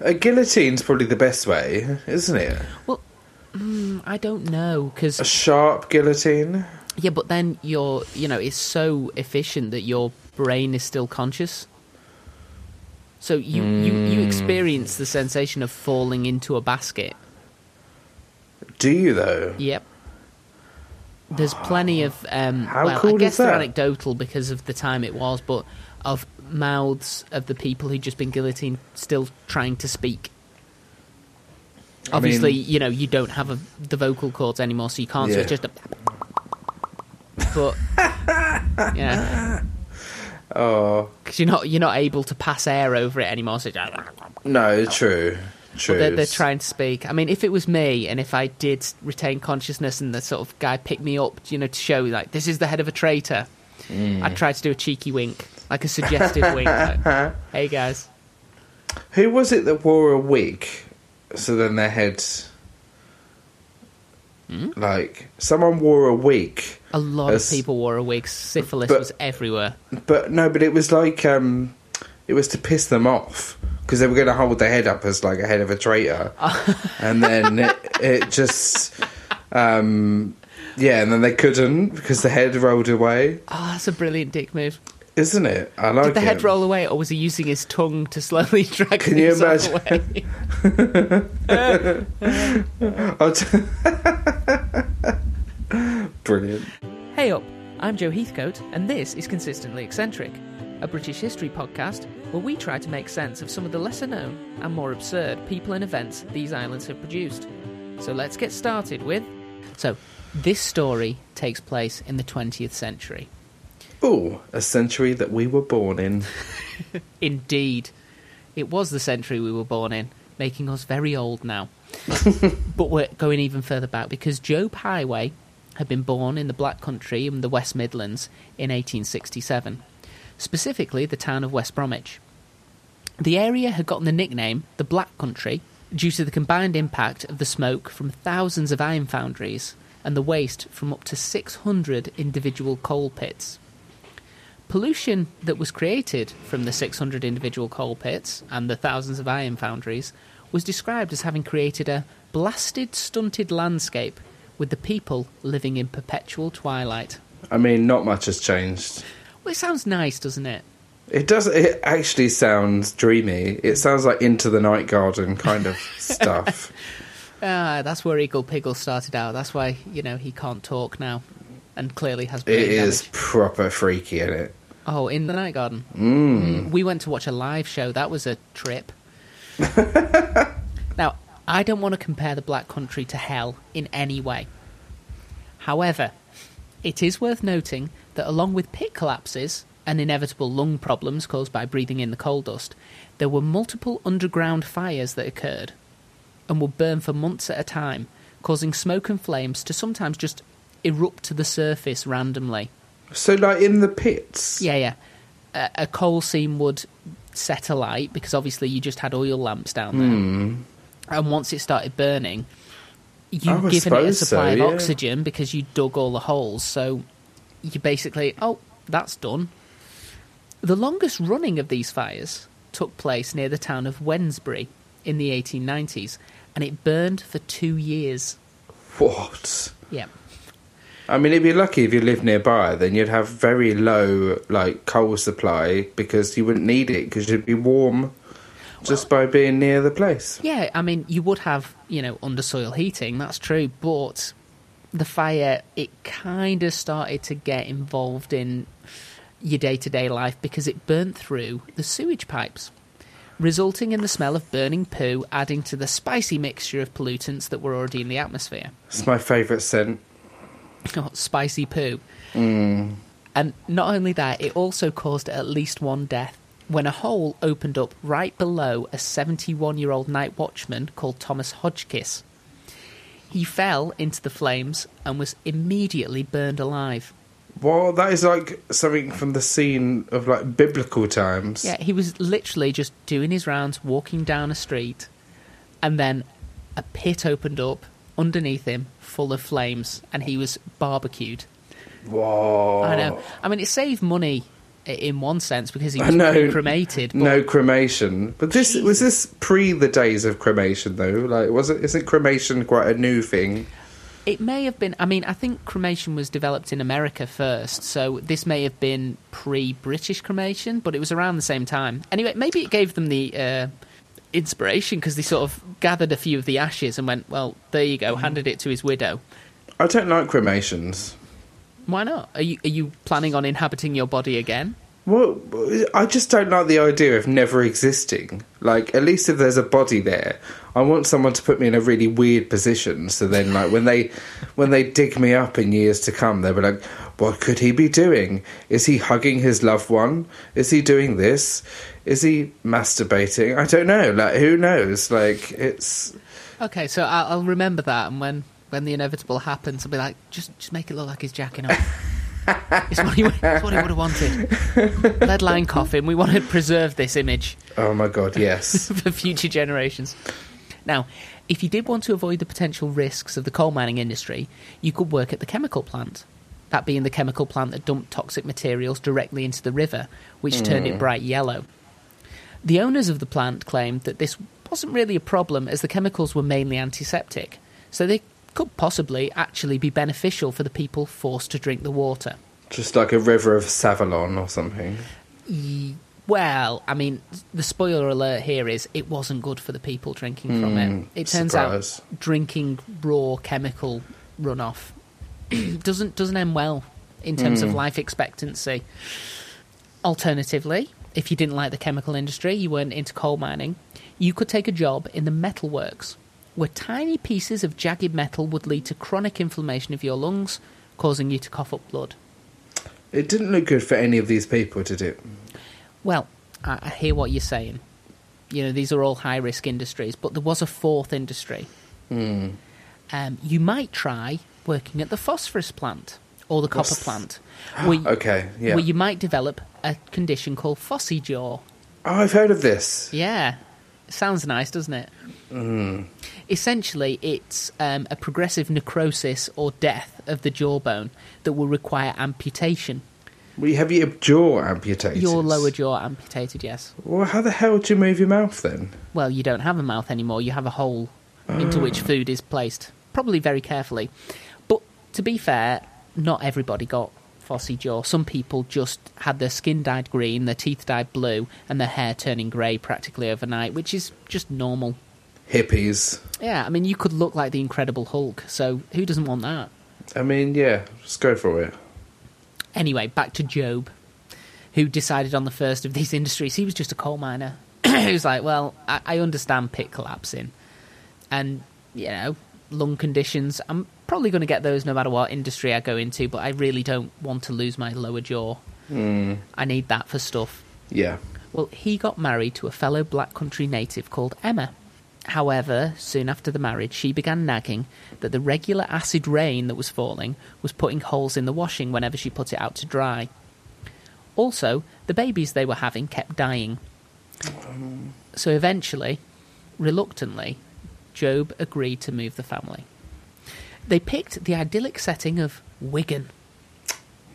A guillotine's probably the best way, isn't it? Well, mm, I don't know because A sharp guillotine. yeah, but then you're you know it's so efficient that your brain is still conscious. So you, you, you Hmm. experience the sensation of falling into a basket. Do you though? Yep. There's plenty of um, How well, cool I guess is they're anecdotal because of the time it was, but of mouths of the people who'd just been guillotined still trying to speak. I Obviously, mean- you know, you don't have a, the vocal cords anymore, so you can't. So it's just a. But yeah, Oh because you're not you're not able to pass air over it anymore. So it's just, no, true, true. They're, they're trying to speak. I mean, if it was me, and if I did retain consciousness, and the sort of guy picked me up, you know, to show like this is the head of a traitor, Mm. I'd try to do a cheeky wink, like a suggestive wink. Like, hey guys, Who was it that wore a wig? So then their heads. Hmm? Like someone wore a wig, a lot As- of people wore a wig. Syphilis But- was everywhere. but no, but it was like um, it was to piss them off because they were going to hold their head up as like a head of a traitor, and then it, it just um, yeah, and then they couldn't because the head rolled away, Oh, that's a brilliant dick move. Isn't it? I like Did the head roll away, or was he using his tongue to slowly drag Can you imagine? away? Brilliant. Hey up, I'm Joe Heathcote, and this is Consistently Eccentric, a British history podcast where we try to make sense of some of the lesser known and more absurd people and events these islands have produced. So let's get started with. So, this story takes place in the 20th century. Oh, a century that we were born in. Indeed, it was the century we were born in, making us very old now. but we're going even further back because Job Highway had been born in the Black Country in the West Midlands in 1867, specifically the town of West Bromwich. The area had gotten the nickname the Black Country due to the combined impact of the smoke from thousands of iron foundries and the waste from up to 600 individual coal pits. Pollution that was created from the 600 individual coal pits and the thousands of iron foundries was described as having created a blasted, stunted landscape with the people living in perpetual twilight. I mean, not much has changed. Well, it sounds nice, doesn't it? It does. It actually sounds dreamy. It sounds like Into the Night Garden kind of stuff. Ah, that's where Iggle Piggle started out. That's why, you know, he can't talk now. And clearly has It is damage. proper freaky in it. Oh, in the Night Garden. Mm. We went to watch a live show. That was a trip. now, I don't want to compare the Black Country to hell in any way. However, it is worth noting that along with pit collapses and inevitable lung problems caused by breathing in the coal dust, there were multiple underground fires that occurred and would burn for months at a time, causing smoke and flames to sometimes just erupt to the surface randomly. So, like in the pits. Yeah, yeah. A, a coal seam would set alight because obviously you just had oil lamps down there. Hmm. And once it started burning, you I given it a suppose so, supply of yeah. oxygen because you dug all the holes. So you basically, oh, that's done. The longest running of these fires took place near the town of Wednesbury in the 1890s, and it burned for two years. What? Yeah. I mean, if you're lucky if you live nearby, then you'd have very low like coal supply because you wouldn't need it because you'd be warm just by being near the place. Yeah, I mean, you would have, you know, undersoil heating, that's true, but the fire, it kind of started to get involved in your day to day life because it burnt through the sewage pipes, resulting in the smell of burning poo adding to the spicy mixture of pollutants that were already in the atmosphere. It's my favourite scent. Spicy poo. Mm. And not only that, it also caused at least one death when a hole opened up right below a 71 year old night watchman called Thomas Hodgkiss. He fell into the flames and was immediately burned alive. Well, that is like something from the scene of like biblical times. Yeah, he was literally just doing his rounds, walking down a street, and then a pit opened up underneath him, full of flames, and he was barbecued. Whoa. I know. I mean, it saved money in one sense because he was know. cremated. But No cremation, but this was this pre the days of cremation though. Like, was it? Isn't cremation quite a new thing? It may have been. I mean, I think cremation was developed in America first, so this may have been pre-British cremation, but it was around the same time. Anyway, maybe it gave them the uh, inspiration because they sort of gathered a few of the ashes and went, "Well, there you go," mm-hmm. handed it to his widow. I don't like cremations. Why not? Are you are you planning on inhabiting your body again? Well, I just don't like the idea of never existing. Like, at least if there's a body there, I want someone to put me in a really weird position. So then, like, when they when they dig me up in years to come, they'll be like, "What could he be doing? Is he hugging his loved one? Is he doing this? Is he masturbating? I don't know. Like, who knows? Like, it's Okay, so I'll, I'll remember that, and when when the inevitable happens, I'll be like, just just make it look like he's jacking off. it's what he, it's what he would have wanted. Lead line coffin. We want to preserve this image. oh my god, yes, for future generations. Now, if you did want to avoid the potential risks of the coal mining industry, you could work at the chemical plant. That being the chemical plant that dumped toxic materials directly into the river, which turned it mm. bright yellow. The owners of the plant claimed that this wasn't really a problem as the chemicals were mainly antiseptic, so they could possibly actually be beneficial for the people forced to drink the water. just like a river of Savlon or something. Well, I mean, the spoiler alert here is it wasn't good for the people drinking from it. Mm, It turns surprise. out drinking raw chemical runoff doesn't doesn't end well in terms of life expectancy. Alternatively, if you didn't like the chemical industry, you weren't into coal mining, you could take a job in the metalworks, where tiny pieces of jagged metal would lead to chronic inflammation of your lungs, causing you to cough up blood. It didn't look good for any of these people, did it? Well, I, I hear what you're saying. You know, these are all high risk industries, but there was a fourth industry. Hmm. Um, you might try working at the phosphorus plant or the copper What's- plant, where, Okay, yeah. where you might develop a condition called phossy jaw. Oh, I've heard of this. Yeah, sounds nice, doesn't it? Mm. Essentially, it's um, a progressive necrosis or death of the jawbone that will require amputation. Well, you have your jaw amputated. Your lower jaw amputated, yes. Well, how the hell do you move your mouth then? well, you don't have a mouth anymore. You have a hole into which ah. food is placed, probably very carefully. But to be fair, not everybody got phossy jaw. Some people just had their skin dyed green, their teeth dyed blue, and their hair turning grey practically overnight, which is just normal. Hippies. Yeah, I mean, you could look like the Incredible Hulk, so who doesn't want that? I mean, yeah, just go for it. Anyway, back to Job, who decided on the first of these industries. He was just a coal miner. he was like, well, I, I understand pit collapsing. And, you know, lung conditions. I'm probably going to get those no matter what industry I go into, but I really don't want to lose my lower jaw. Mm, I need that for stuff. yeah. Well, he got married to a fellow Black Country native called Emma. However, soon after the marriage, she began nagging that the regular acid rain that was falling was putting holes in the washing whenever she put it out to dry. Also, the babies they were having kept dying. So eventually, reluctantly, Job agreed to move the family. They picked the idyllic setting of Wigan.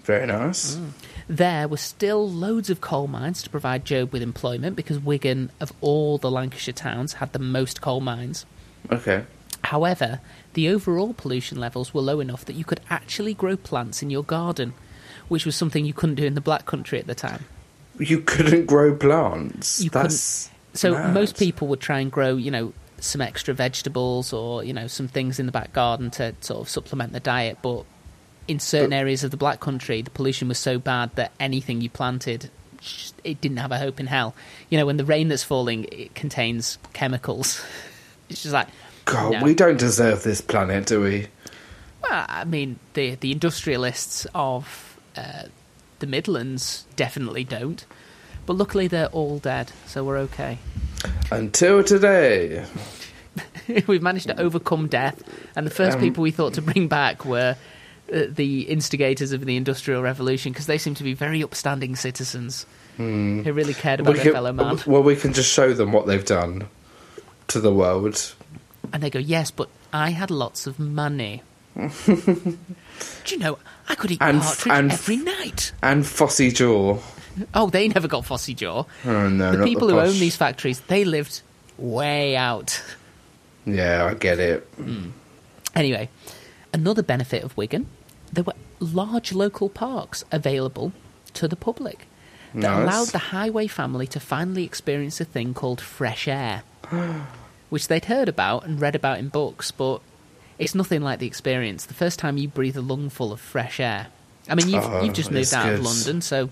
Very nice. Mm. There were still loads of coal mines to provide Job with employment because Wigan, of all the Lancashire towns, had the most coal mines. Okay. However, the overall pollution levels were low enough that you could actually grow plants in your garden, which was something you couldn't do in the Black Country at the time. You couldn't grow plants. You That's So mad. most people would try and grow, you know, some extra vegetables or you know some things in the back garden to sort of supplement the diet, but in certain But- areas of the Black Country, the pollution was so bad that anything you planted, it didn't have a hope in hell. You know, when the rain that's falling, it contains chemicals. It's just like, God, no. we don't deserve this planet, do we? well, I mean, the the industrialists of uh, the Midlands definitely don't, but luckily they're all dead, so we're okay. Until today. We've managed to overcome death, and the first Um, people we thought to bring back were Uh, the instigators of the Industrial Revolution because they seem to be very upstanding citizens hmm. who really cared about We their can- fellow man. Well, we can just show them what they've done to the world. And they go, "Yes, but I had lots of money." Do you know I could eat And- partridge and- every night? And Phossy Jaw. oh, they never got Phossy Jaw. Oh no, the people the who own these factories, they lived way out. Yeah, I get it. Hmm. Anyway, another benefit of Wigan, there were large local parks available to the public that Nice. allowed the Highway family to finally experience a thing called fresh air, which they'd heard about and read about in books, but it's nothing like the experience. The first time you breathe a lungful of fresh air. I mean, you've, Oh, you've just oh, moved it's out of. London, so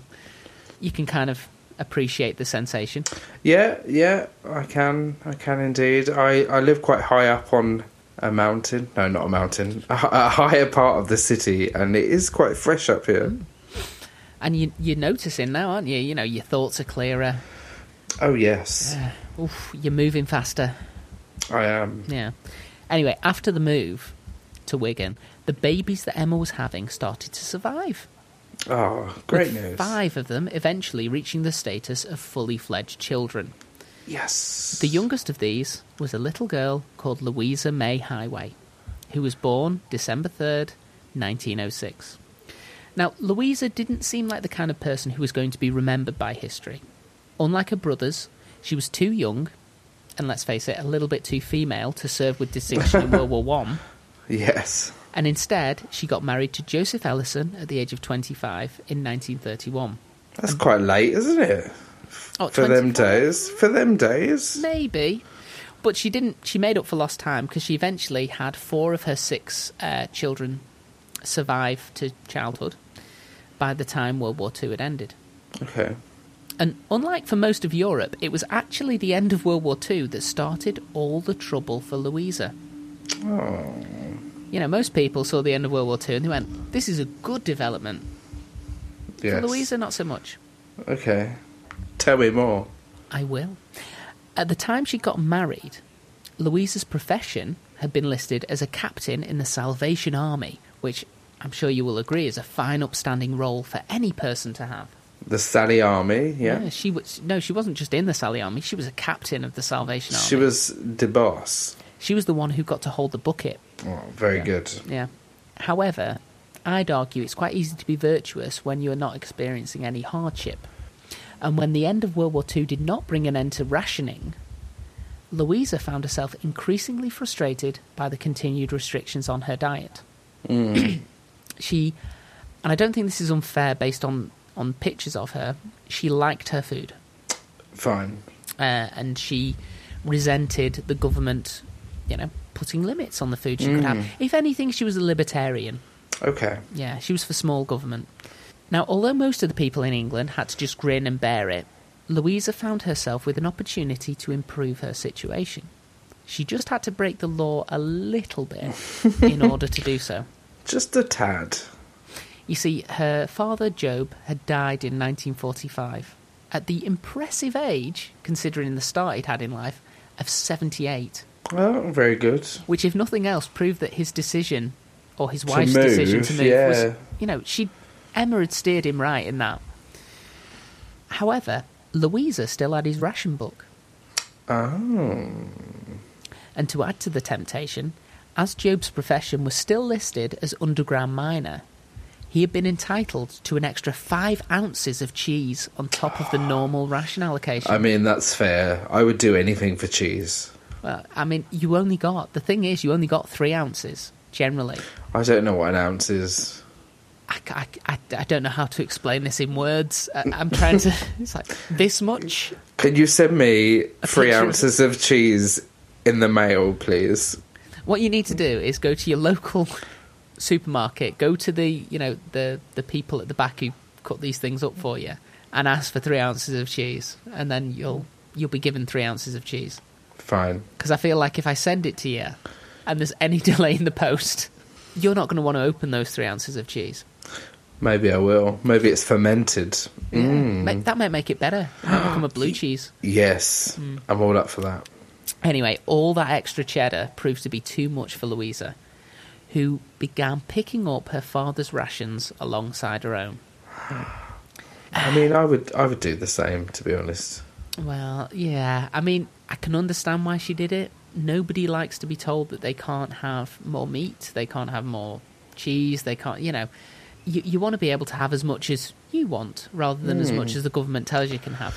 you can kind of appreciate the sensation. Yeah, yeah, I can. I can indeed. I, I live quite high up on a mountain. No, not a mountain. A, a higher part of the city, and it is quite fresh up here. Mm. And you, you're noticing now, aren't you? You know, your thoughts are clearer. Oh, yes, Oof, you're moving faster. I am. Yeah. Anyway, after the move to Wigan, the babies that Emma was having started to survive. Oh, great news. Five of them eventually reaching the status of fully fledged children. Yes. The youngest of these was a little girl called Louisa May Highway, who was born December 3rd, 1906. Now, Louisa didn't seem like the kind of person who was going to be remembered by history. Unlike her brothers, she was too young, and let's face it, a little bit too female to serve with distinction in World War One. Yes. And instead, she got married to Joseph Ellison at the age of 25 in 1931. That's quite late, isn't it? Oh, For them days. For them days. Maybe. But she didn't. She made up for lost time because she eventually had four of her six uh, children survive to childhood by the time World War II had ended. Okay. And unlike for most of Europe, it was actually the end of World War II that started all the trouble for Louisa. Oh. You know, most people saw the end of World War II and they went, "This is a good development." Yes. For Louisa, not so much. Okay. Tell me more. I will. At the time she got married, Louisa's profession had been listed as a captain in the Salvation Army, which I'm sure you will agree is a fine, upstanding role for any person to have. The Sally Army, yeah. she was no, she wasn't just in the Sally Army; she was a captain of the Salvation Army. She was the boss. She was the one who got to hold the bucket. Oh, very Yeah. good. Yeah. However, I'd argue it's quite easy to be virtuous when you are not experiencing any hardship. And when the end of World War II did not bring an end to rationing, Louisa found herself increasingly frustrated by the continued restrictions on her diet. she, and I don't think this is unfair based on, on pictures of her, she liked her food. Fine. Uh, and she resented the government, you know, putting limits on the food she could have. If anything, she was a libertarian. Okay. Yeah, she was for small government. Now, although most of the people in England had to just grin and bear it, Louisa found herself with an opportunity to improve her situation. She just had to break the law a little bit in order to do so. Just a tad. You see, her father, Job, had died in 1945 at the impressive age, considering the start he'd had in life, of 78. Well, very good. Which, if nothing else, proved that his decision, or his wife's decision to move, move, yeah. was, you know, she Emma had steered him right in that. However, Louisa still had his ration book, Oh. and to add to the temptation, as Job's profession was still listed as underground miner, he had been entitled to an extra five ounces of cheese on top of the normal ration allocation. I mean, that's fair. I would do anything for cheese. Well, I mean, you only got the thing is, you only got three ounces generally. I don't know what an ounce is. I, I, I, I don't know how to explain this in words. I, I'm trying to. It's like this much. Can you send me three picture of- ounces of cheese in the mail, please? What you need to do is go to your local supermarket, go to the you know the the people at the back who cut these things up for you, and ask for three ounces of cheese, and then you'll you'll be given three ounces of cheese. Fine. Because I feel like if I send it to you, and there's any delay in the post, you're not going to want to open those three ounces of cheese. Maybe I will. Maybe it's fermented. Mm. Ma- That might make it better. It might become a blue cheese. Yes. Hmm. I'm all up for that. Anyway, all that extra cheddar proved to be too much for Louisa, who began picking up her father's rations alongside her own. I mean, I would I would do the same, to be honest. Well, yeah, I mean, I can understand why she did it. Nobody likes to be told that they can't have more meat, they can't have more cheese, they can't, you know. You, you want to be able to have as much as you want rather than as much hmm. as the government tells you can have.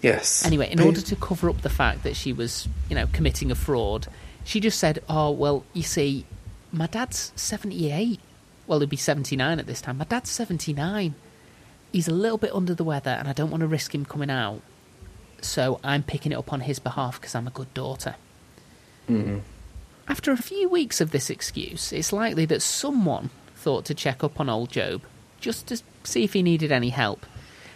Yes. Anyway, in Pe- order to cover up the fact that she was, you know, committing a fraud, she just said, "Oh, well, you see, my dad's 78. Well, he'd be 79 at this time. My dad's 79. He's a little bit under the weather and I don't want to risk him coming out. So I'm picking it up on his behalf because I'm a good daughter." Mm-hmm. After a few weeks of this excuse, it's likely that someone thought to check up on old Job just to see if he needed any help.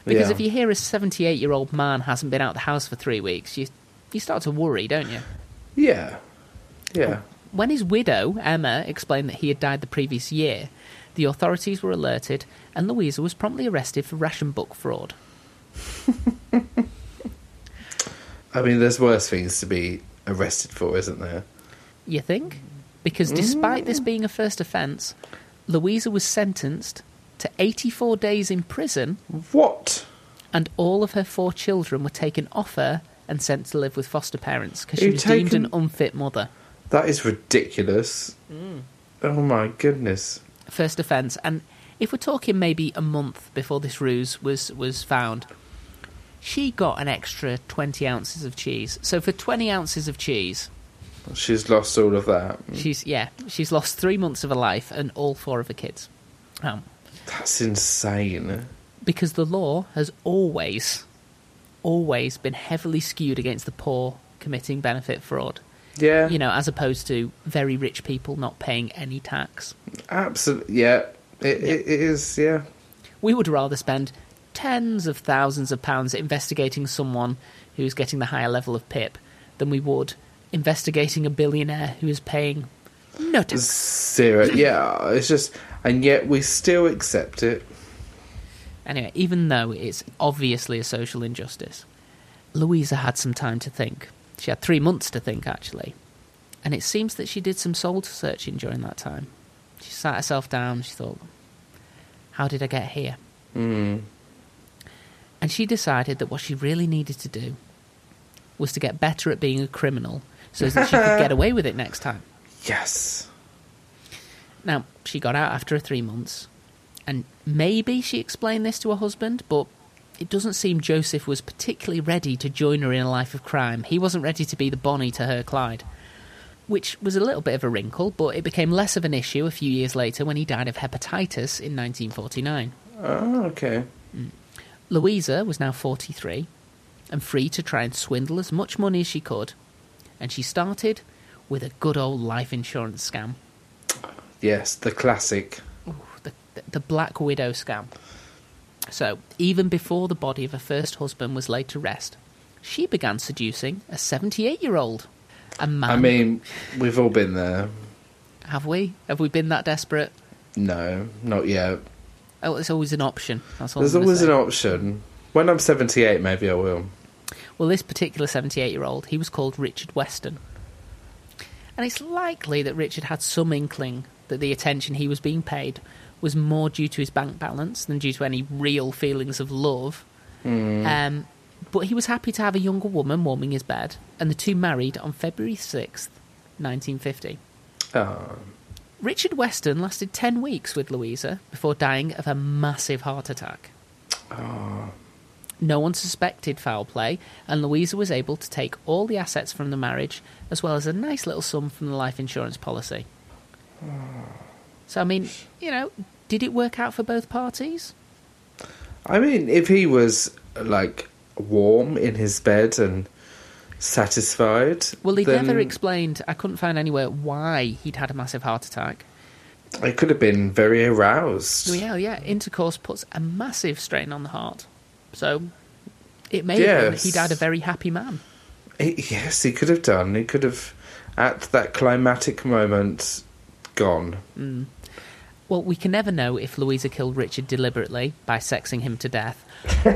Because Yeah. if you hear a 78 year old man hasn't been out of the house for three weeks, you, you start to worry, don't you? Yeah. Yeah. When his widow, Emma, explained that he had died the previous year, the authorities were alerted and Louisa was promptly arrested for ration book fraud. I mean, there's worse things to be arrested for, isn't there? You think? Because despite this mm. being a first offence, Louisa was sentenced to 84 days in prison What? and all of her four children were taken off her and sent to live with foster parents because she You've was deemed taken- an unfit mother. That is ridiculous. Mm. Oh my goodness. First offence, and if we're talking maybe a month before this ruse was was found, she got an extra twenty ounces of cheese. So for twenty ounces of cheese, She's lost all of that. she's yeah, she's lost three months of her life and all four of her kids. Um, That's insane. because the law has always, always been heavily skewed against the poor committing benefit fraud. Yeah. You know, as opposed to very rich people not paying any tax. Absolutely. Yeah. It, It, it is. Yeah. We would rather spend tens of thousands of pounds investigating someone who's getting the higher level of PIP than we would investigating a billionaire who is paying no tax. Zero. Yeah. It's just, and yet we still accept it. Anyway, even though it's obviously a social injustice, Louisa had some time to think. She had three months to think, actually. And it seems that she did some soul searching during that time. She sat herself down, she thought, how did I get here? Mm. And she decided that what she really needed to do was to get better at being a criminal so that she could get away with it next time. Yes. Now, she got out after three months, and maybe she explained this to her husband, but it doesn't seem Joseph was particularly ready to join her in a life of crime. He wasn't ready to be the Bonnie to her Clyde. Which was a little bit of a wrinkle, but it became less of an issue a few years later when he died of hepatitis in 1949. Oh, okay. Mm. Louisa was now 43 and free to try and swindle as much money as she could, and she started with a good old life insurance scam. Yes, the classic. the, the Black Widow scam. So, even before the body of her first husband was laid to rest, she began seducing a 78 year old. A man. I mean, we've all been there. have we? Have we been that desperate? No, not yet. Oh, it's always an option. That's all There's always say. an option. When I'm 78, maybe I will. Well, this particular 78 year old, he was called Richard Weston. And it's likely that Richard had some inkling that the attention he was being paid was more due to his bank balance than due to any real feelings of love. Um, but he was happy to have a younger woman warming his bed, and the two married on February 6th, 1950. Oh, Richard Weston lasted 10 weeks with Louisa before dying of a massive heart attack. No one suspected foul play, and Louisa was able to take all the assets from the marriage, as well as a nice little sum from the life insurance policy. So, I mean, you know, did it work out for both parties? I mean, if he was like warm in his bed and satisfied, Well, he then never explained, I couldn't find anywhere why he'd had a massive heart attack. it could have been very aroused. Well, yeah, yeah, intercourse puts a massive strain on the heart. So, it may have been he Yes. died a very happy man. He- yes, he could have done. He could have, at that climatic moment, gone. Well, we can never know if Louisa killed Richard deliberately by sexing him to death,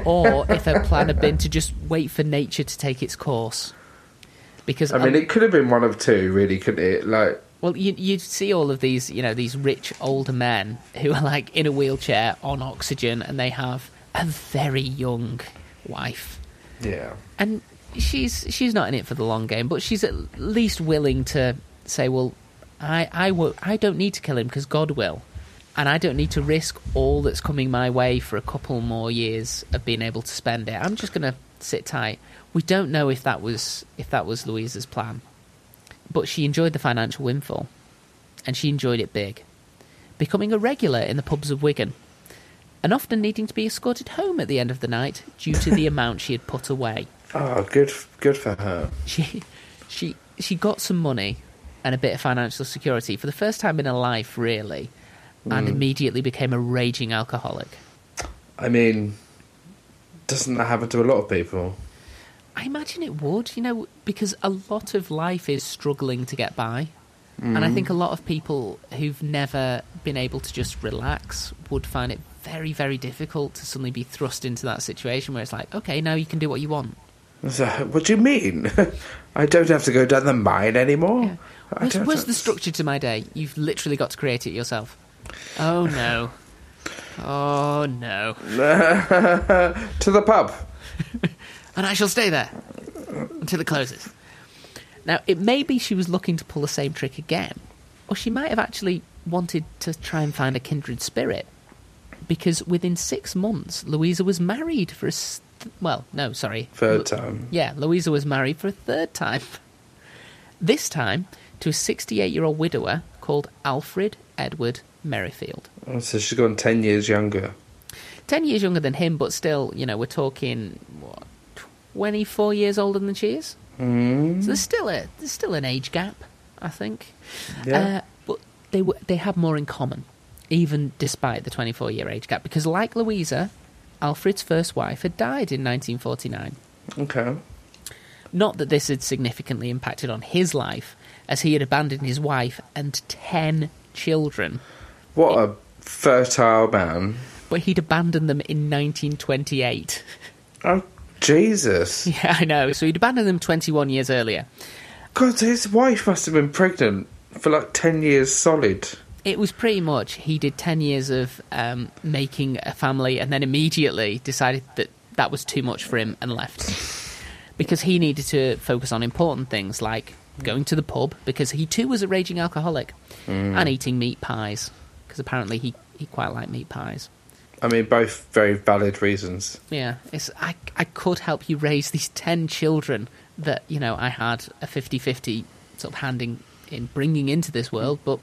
or if her plan had been to just wait for nature to take its course. Because I mean, um, it could have been one of two, really, couldn't it? Like, well, you you see all of these, you know, these rich older men who are like in a wheelchair on oxygen, and they have a very young wife, yeah, and she's she's not in it for the long game, but she's at least willing to say, well, I I will, I don't need to kill him because God will. and I don't need to risk all that's coming my way for a couple more years of being able to spend it. I'm just going to sit tight. We don't know if that was if that was Louisa's plan, but she enjoyed the financial windfall, and she enjoyed it big, becoming a regular in the pubs of Wigan, and often needing to be escorted home at the end of the night due to the amount she had put away. Oh, good, good for her. She she she got some money and a bit of financial security for the first time in her life, really, and hmm. immediately became a raging alcoholic. I mean, doesn't that happen to a lot of people? I imagine it would, you know, because a lot of life is struggling to get by. And I hmm. think a lot of people who've never been able to just relax would find it very, very difficult to suddenly be thrust into that situation where it's like, okay, now you can do what you want. So, what do you mean? I don't have to go down the mine anymore. I Where's, where's the structure to my day? You've literally got to create it yourself. Oh no. Oh no. to the pub. and I shall stay there until it closes. Now, it may be she was looking to pull the same trick again, or she might have actually wanted to try and find a kindred spirit. Because within six months, Louisa was married for a. Well, no, sorry. Third time. Yeah, Louisa was married for a third time. This time to a 68 year old widower called Alfred Edward Merrifield. Oh, so she's gone 10 years younger. 10 years younger than him, but still, you know, we're talking, what, 24 years older than she is? Mm. So there's still a there's still an age gap, I think. Yeah. Uh, but they were they have more in common, even despite the 24 year age gap, because like Louisa, Alfred's first wife had died in 1949. Okay. Not that this had significantly impacted on his life, as he had abandoned his wife and 10 children, What a fertile man. but he'd abandoned them in 1928. Oh, Jesus. yeah, I know. So he'd abandoned them 21 years earlier. God, his wife must have been pregnant for like 10 years solid. It was pretty much he did 10 years of um, making a family and then immediately decided that that was too much for him and left. Because he needed to focus on important things like going to the pub, because he too was a raging alcoholic, and eating meat pies, because apparently he, he quite liked meat pies. I mean, both very valid reasons. Yeah, it's, I, I could help you raise these 10 children that, you know, I had a 50 50 sort of handing in bringing into this world, but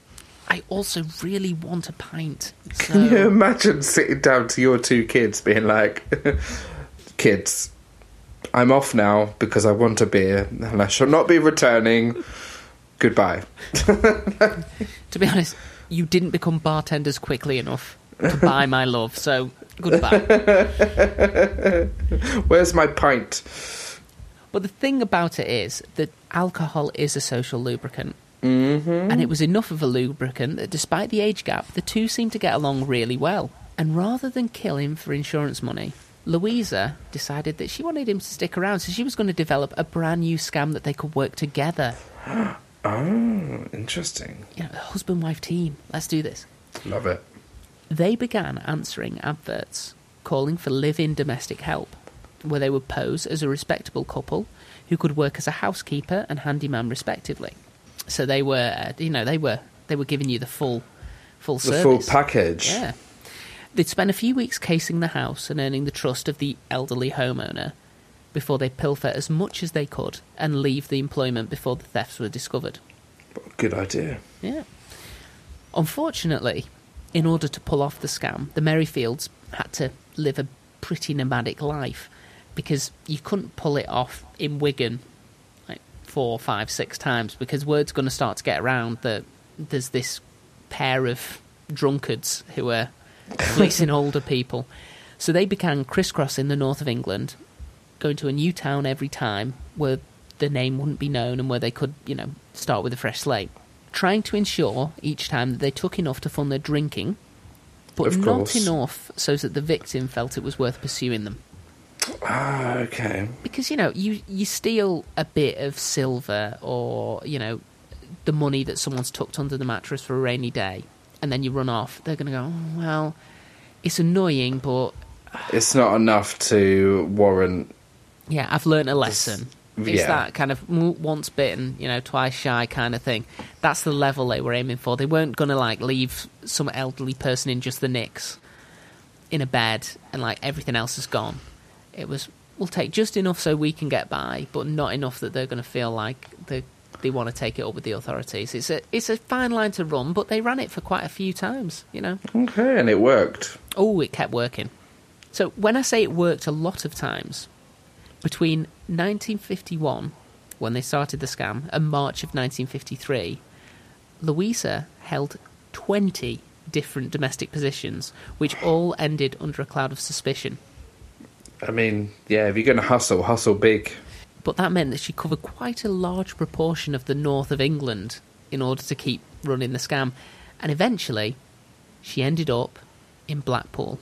I also really want a pint. So... Can you imagine sitting down to your two kids being like, kids, I'm off now because I want a beer and I shall not be returning. Goodbye. To be honest, you didn't become bartenders quickly enough to buy my love, so goodbye. Where's my pint? but the thing about it is that alcohol is a social lubricant. Mm-hmm. And it was enough of a lubricant that despite the age gap, the two seemed to get along really well. And rather than kill him for insurance money, Louisa decided that she wanted him to stick around, so she was going to develop a brand new scam that they could work together. Oh, interesting. Know, husband wife team. Let's do this. Love it. They began answering adverts calling for live in domestic help, where they would pose as a respectable couple who could work as a housekeeper and handyman respectively. So they were, uh, you know, they were they were giving you the full full The service. full package. Yeah. They'd spend a few weeks casing the house and earning the trust of the elderly homeowner before they pilfer as much as they could and leave the employment before the thefts were discovered. Good idea. Yeah. Unfortunately, in order to pull off the scam, the Merrifields had to live a pretty nomadic life because you couldn't pull it off in Wigan four, five, six times because word's going to start to get around that there's this pair of drunkards who are fleecing older people. So they began crisscrossing the north of England, going to a new town every time where the name wouldn't be known and where they could, you know, start with a fresh slate. Trying to ensure each time that they took enough to fund their drinking, but not enough so that the victim felt it was worth pursuing them. Ah, okay. Because, you know, you, you steal a bit of silver or, you know, the money that someone's tucked under the mattress for a rainy day, and then you run off. They're going to go, oh, well, it's annoying, but It's not enough to warrant. yeah, I've learned a lesson. It's Yeah. that kind of once bitten, you know, twice shy kind of thing. That's the level they were aiming for. They weren't going to like leave some elderly person in just the nicks in a bed and like everything else is gone. It was we'll take just enough so we can get by, but not enough that they're going to feel like they they want to take it up with the authorities. It's a it's a fine line to run, but they ran it for quite a few times, you know. Okay, and it worked. Oh, it kept working. So when I say it worked a lot of times, between 1951, when they started the scam, and March of 1953, Louisa held 20 different domestic positions, which all ended under a cloud of suspicion. I mean, yeah, if you're going to hustle, hustle big. But that meant that she covered quite a large proportion of the north of England in order to keep running the scam. And eventually, she ended up in Blackpool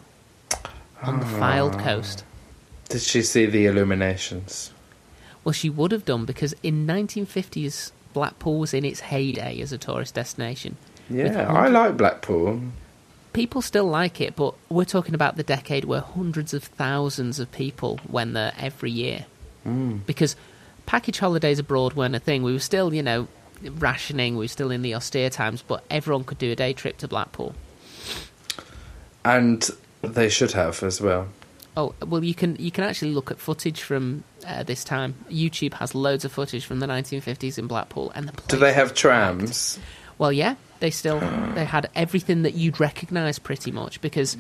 on the ah. Fylde coast. Did she see the illuminations? Well, she would have done because in 1950s, Blackpool was in its heyday as a tourist destination. Yeah, I like Blackpool. People still like it, but we're talking about the decade where hundreds of thousands of people went there every year. Mm. Because package holidays abroad weren't a thing. We were still, you know, rationing, we were still in the austere times, but everyone could do a day trip to Blackpool. And they should have as well. Oh well, you can you can actually look at footage from uh, this time. YouTube has loads of footage from the 1950s in Blackpool, and the Do they have trams? Well, yeah, they still they had everything that you'd recognise pretty much because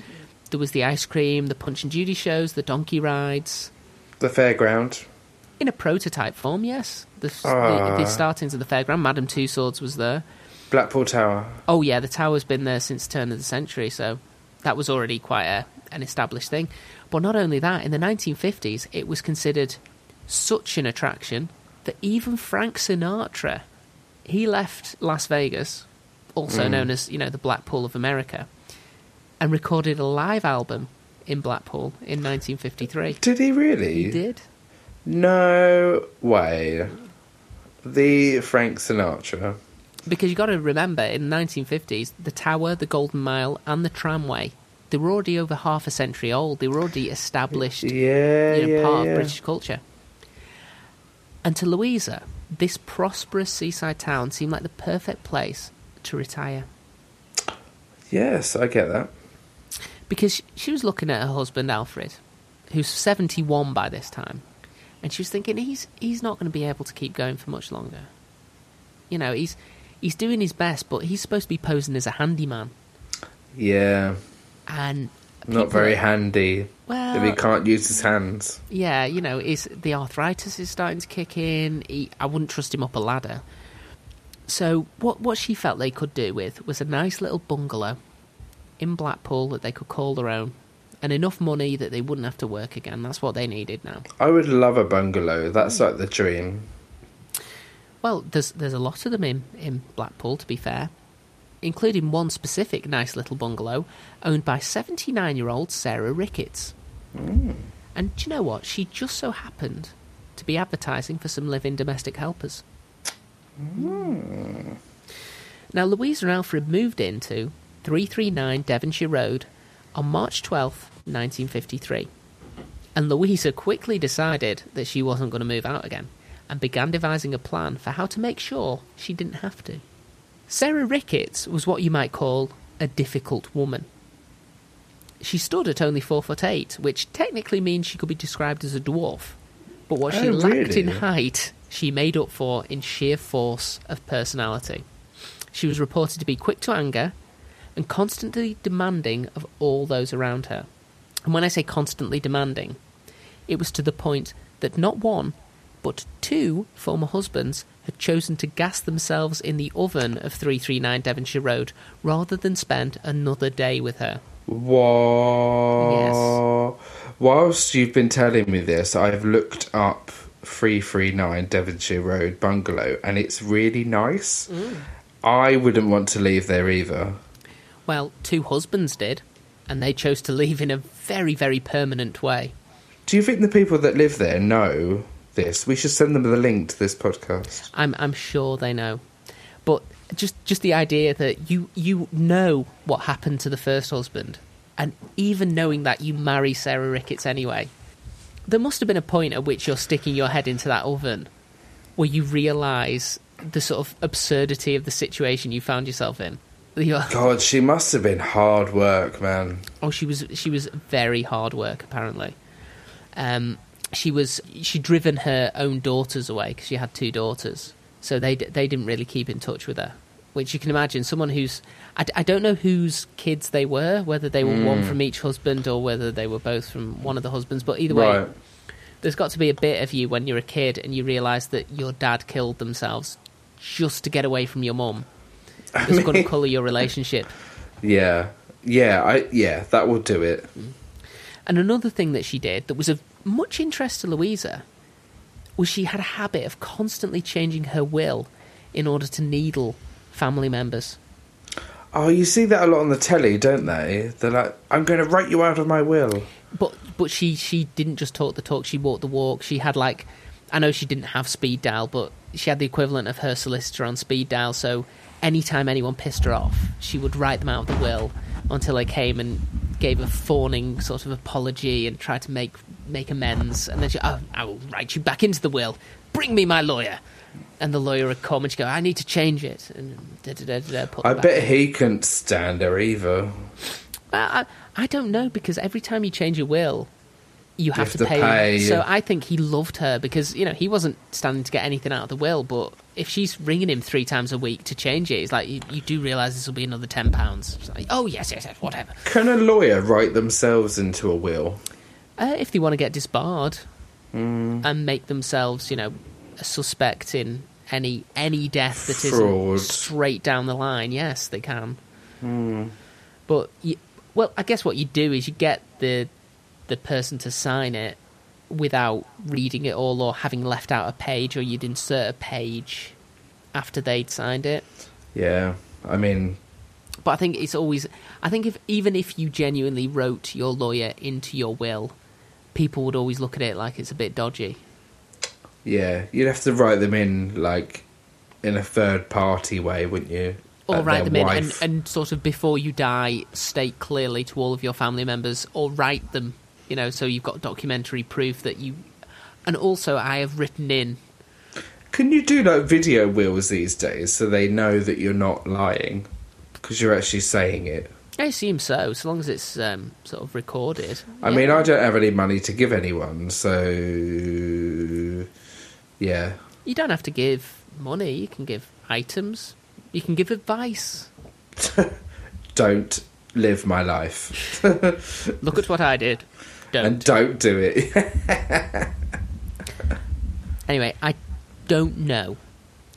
there was the ice cream, the Punch and Judy shows, the donkey rides. The fairground? In a prototype form, yes. The, the, Ah. the startings of the fairground, Madame Tussauds was there. Blackpool Tower. Oh yeah, the tower's been there since turn of the century, so that was already quite a, an established thing. But not only that, in the 1950s, it was considered such an attraction that even Frank Sinatra, he left Las Vegas, also Mm. known as you know the Blackpool of America, and recorded a live album in Blackpool in 1953. Did he really? He did. No way. The Frank Sinatra. Because you've got to remember, in the 1950s, the Tower, the Golden Mile, and the tramway, they were already over half a century old. They were already established, Yeah, you know, yeah, part yeah. of British culture. And to Louisa, this prosperous seaside town seemed like the perfect place to retire. Yes, I get that. Because she- was looking at her husband, Alfred, who's 71 by this time, and she was thinking, he's, he's not going to be able to keep going for much longer. You know, he's, he's doing his best, but he's supposed to be posing as a handyman. Yeah, and not very are- handy Well, if he can't use his hands. yeah, you know, is the arthritis is starting to kick in. He, I wouldn't trust him up a ladder. So what what she felt they could do with was a nice little bungalow in Blackpool that they could call their own, and enough money that they wouldn't have to work again. That's what they needed now. I would love a bungalow. That's mm. like the dream. Well, there's there's a lot of them in in Blackpool, to be fair, including one specific nice little bungalow owned by 79 year old Sarah Ricketts. Mm. And do you know what? She just so happened to be advertising for some live-in domestic helpers. Mm. Now, Louisa and Alfred moved into 339 Devonshire Road on March 12th, 1953. And Louisa quickly decided that she wasn't going to move out again and began devising a plan for how to make sure she didn't have to. Sarah Ricketts was what you might call a difficult woman. She stood at only four foot eight, which technically means she could be described as a dwarf. But what oh, she Oh, lacked in height, she made up for in sheer force of personality. She was reported to be quick to anger and constantly demanding of all those around her. And when I say constantly demanding, it was to the point that not one, but two former husbands had chosen to gas themselves in the oven of 339 Devonshire Road rather than spend another day with her. Whoa. Whilst you've been telling me this, I've looked up 339 Devonshire Road bungalow and it's really nice. Mm. I wouldn't want to leave there either. Well, two husbands did, and they chose to leave in a very, very permanent way. Do you think the people that live there know this? We should send them the link to this podcast. I'm I'm sure they know, but just just the idea that you you know what happened to the first husband, and even knowing that you marry Sarah Ricketts anyway, there must have been a point at which you're sticking your head into that oven where you realise the sort of absurdity of the situation you found yourself in. You're- God, she must have been hard work, man. Oh, she was she was very hard work apparently. Um, she was she'd driven her own daughters away because she had two daughters, so they d- they didn't really keep in touch with her. Which you can imagine, someone who's I, d- I don't know whose kids they were, whether they were one hmm. from each husband or whether they were both from one of the husbands. But either way, Right. there's got to be a bit of you when you're a kid and you realise that your dad killed themselves just to get away from your mum. It's going to colour your relationship. Yeah. Yeah, I yeah, that will do it. Mm-hmm. And another thing that she did that was of much interest to Louisa was she had a habit of constantly changing her will in order to needle family members. Oh, you see that a lot on the telly, don't they? They're like, I'm going to write you out of my will. But but she she didn't just talk the talk; she walked the walk. She had like, I know she didn't have speed dial, but she had the equivalent of her solicitor on speed dial. So anytime anyone pissed her off, she would write them out of the will until I came and gave a fawning sort of apology and tried to make make amends. And then she, oh, I will write you back into the will. Bring me my lawyer. And the lawyer would come and she'd go, I need to change it. And da, da, da, da, da, put I bet in. he couldn't stand her either. Well, I, I don't know because every time you change your will, you have, have to, to pay. pay, So. I think he loved her because you know he wasn't standing to get anything out of the will, but if she's ringing him three times a week to change it, it's like you, you do realise this will be another ten pounds. Like, oh yes, yes, yes, whatever. Can a lawyer write themselves into a will? Uh, if they want to get disbarred Hmm. and make themselves, you know, a suspect in any any death that Fraud. isn't straight down the line, yes, they can. Hmm. But you, well, I guess what you do is you get the the person to sign it without reading it all or having left out a page, or you'd insert a page after they'd signed it. Yeah. I mean, But I think it's always. I think if even if you genuinely wrote your lawyer into your will, people would always look at it like it's a bit dodgy. yeah, you'd have to write them in, like, in a third party way, wouldn't you? Or Like write them in and, and sort of before you die, state clearly to all of your family members, or write them, you know, so you've got documentary proof that you. And also, I have written in. Can you do, like, video wheels these days so they know that you're not lying? Because you're actually saying it. I assume so, so long as it's um, sort of recorded. I Yeah. mean, I don't have any money to give anyone, so. Yeah. You don't have to give money, you can give items, you can give advice. Don't live my life. Look at what I did. Don't. and don't do it. Anyway, I don't know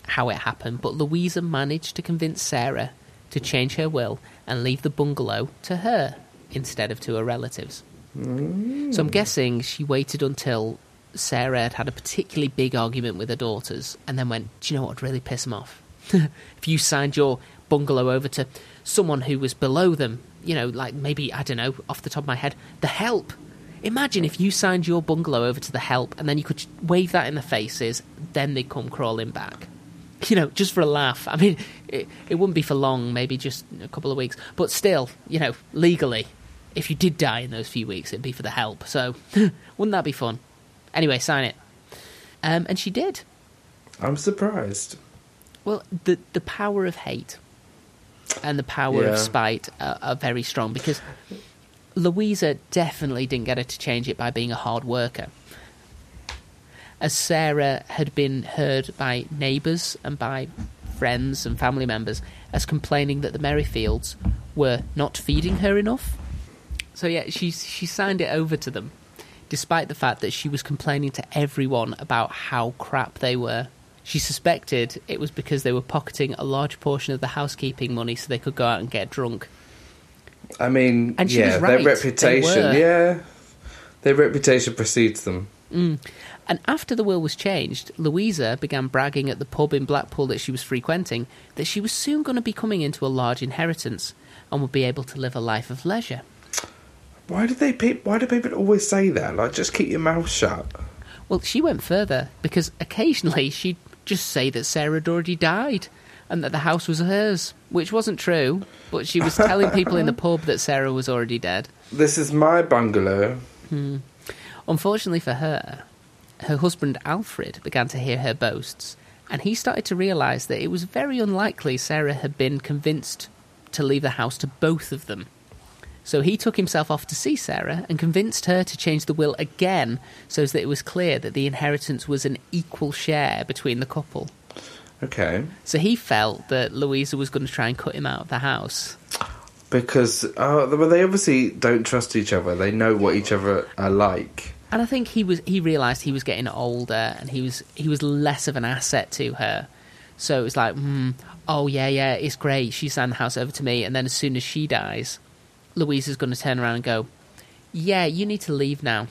how it happened, but Louisa managed to convince Sarah to change her will and leave the bungalow to her instead of to her relatives. Mm. So I'm guessing she waited until Sarah had had a particularly big argument with her daughters and then went, Do you know what would really piss them off? if you signed your bungalow over to someone who was below them, you know, like maybe, I don't know, off the top of my head, the help. Imagine if you signed your bungalow over to the help and then you could wave that in their faces, then they'd come crawling back. You know, just for a laugh. I mean, it, it wouldn't be for long, maybe just a couple of weeks. But still, you know, legally, if you did die in those few weeks, it'd be for the help. So, wouldn't that be fun? Anyway, sign it. Um, and she did. I'm surprised. Well, the the power of hate and the power Yeah. of spite are, are very strong because Louisa definitely didn't get her to change it by being a hard worker. As Sarah had been heard by neighbours and by friends and family members as complaining that the Merrifields were not feeding her enough. So yeah, she she signed it over to them, despite the fact that she was complaining to everyone about how crap they were. She suspected it was because they were pocketing a large portion of the housekeeping money so they could go out and get drunk. I mean, And she yeah, was right, their reputation, yeah, their reputation precedes them. Mm. And after the will was changed, Louisa began bragging at the pub in Blackpool that she was frequenting that she was soon going to be coming into a large inheritance and would be able to live a life of leisure. Why do they? pe- Why do people always say that? Like, just keep your mouth shut. Well, she went further because occasionally she'd just say that Sarah had already died and that the house was hers, which wasn't true, but she was telling people in the pub that Sarah was already dead. This is my bungalow. Hmm. Unfortunately for her, her husband Alfred began to hear her boasts, and he started to realise that it was very unlikely Sarah had been convinced to leave the house to both of them. So he took himself off to see Sarah and convinced her to change the will again so that it was clear that the inheritance was an equal share between the couple. Okay. So he felt that Louisa was going to try and cut him out of the house. Because uh, well, they obviously don't trust each other. They know what each other are like. And I think he was he realised he was getting older and he was he was less of an asset to her. So it was like, hmm, oh yeah, yeah, it's great. She's signed the house over to me, and then as soon as she dies, Louisa's going to turn around and go, yeah, you need to leave now.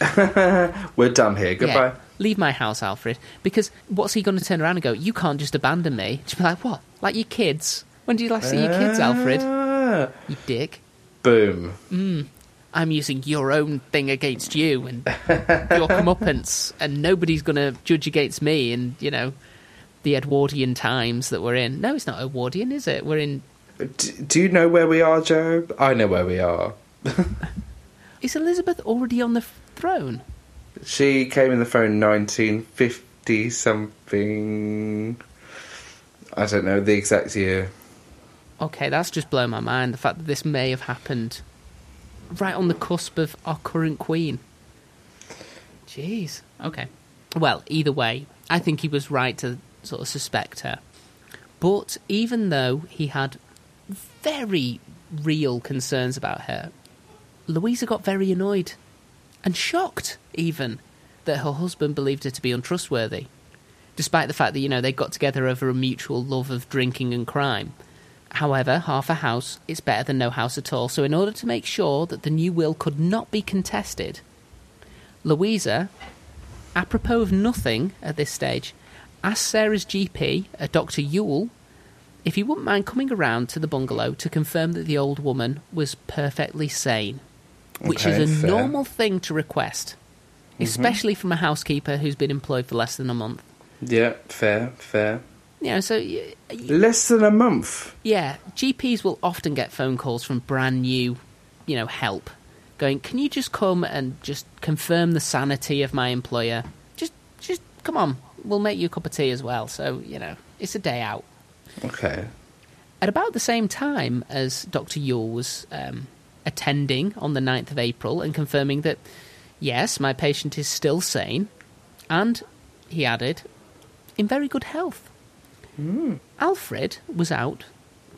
We're done here. Goodbye. Yeah, leave my house, Alfred. Because what's he going to turn around and go? You can't just abandon me. She'll be like, what? Like your kids? When do you last see your kids, Alfred? Ah, You dick. Boom. I'm using your own thing against you and your comeuppance, and nobody's going to judge against me and, you know, the Edwardian times that we're in. No, it's not Edwardian, is it? We're in. D- do you know where we are, Joe? I know where we are. Is Elizabeth already on the throne? She came in the phone 1950 something. I don't know the exact year. Okay, that's just blown my mind. The fact that this may have happened right on the cusp of our current queen. Jeez. Okay. Well, either way, I think he was right to sort of suspect her. But even though he had very real concerns about her, Louisa got very annoyed and shocked, even, that her husband believed her to be untrustworthy. Despite the fact that, you know, they got together over a mutual love of drinking and crime. However, half a house is better than no house at all, so in order to make sure that the new will could not be contested, Louisa, apropos of nothing at this stage, asked Sarah's GP, a uh, Dr. Yule, if he wouldn't mind coming around to the bungalow to confirm that the old woman was perfectly sane, which Okay, is a fair. normal thing to request, especially from a housekeeper who's been employed for less than a month. Yeah, fair, fair. You know, so y- Less than a month. yeah, GPs will often get phone calls from brand new, you know, help, going, "Can you just come and just confirm the sanity of my employer? Just, just come on, we'll make you a cup of tea as well." So you know, it's a day out. Okay. At about the same time as Dr. Yule was um, attending on the 9th of April and confirming that, yes, my patient is still sane, and, he added, in very good health. Alfred was out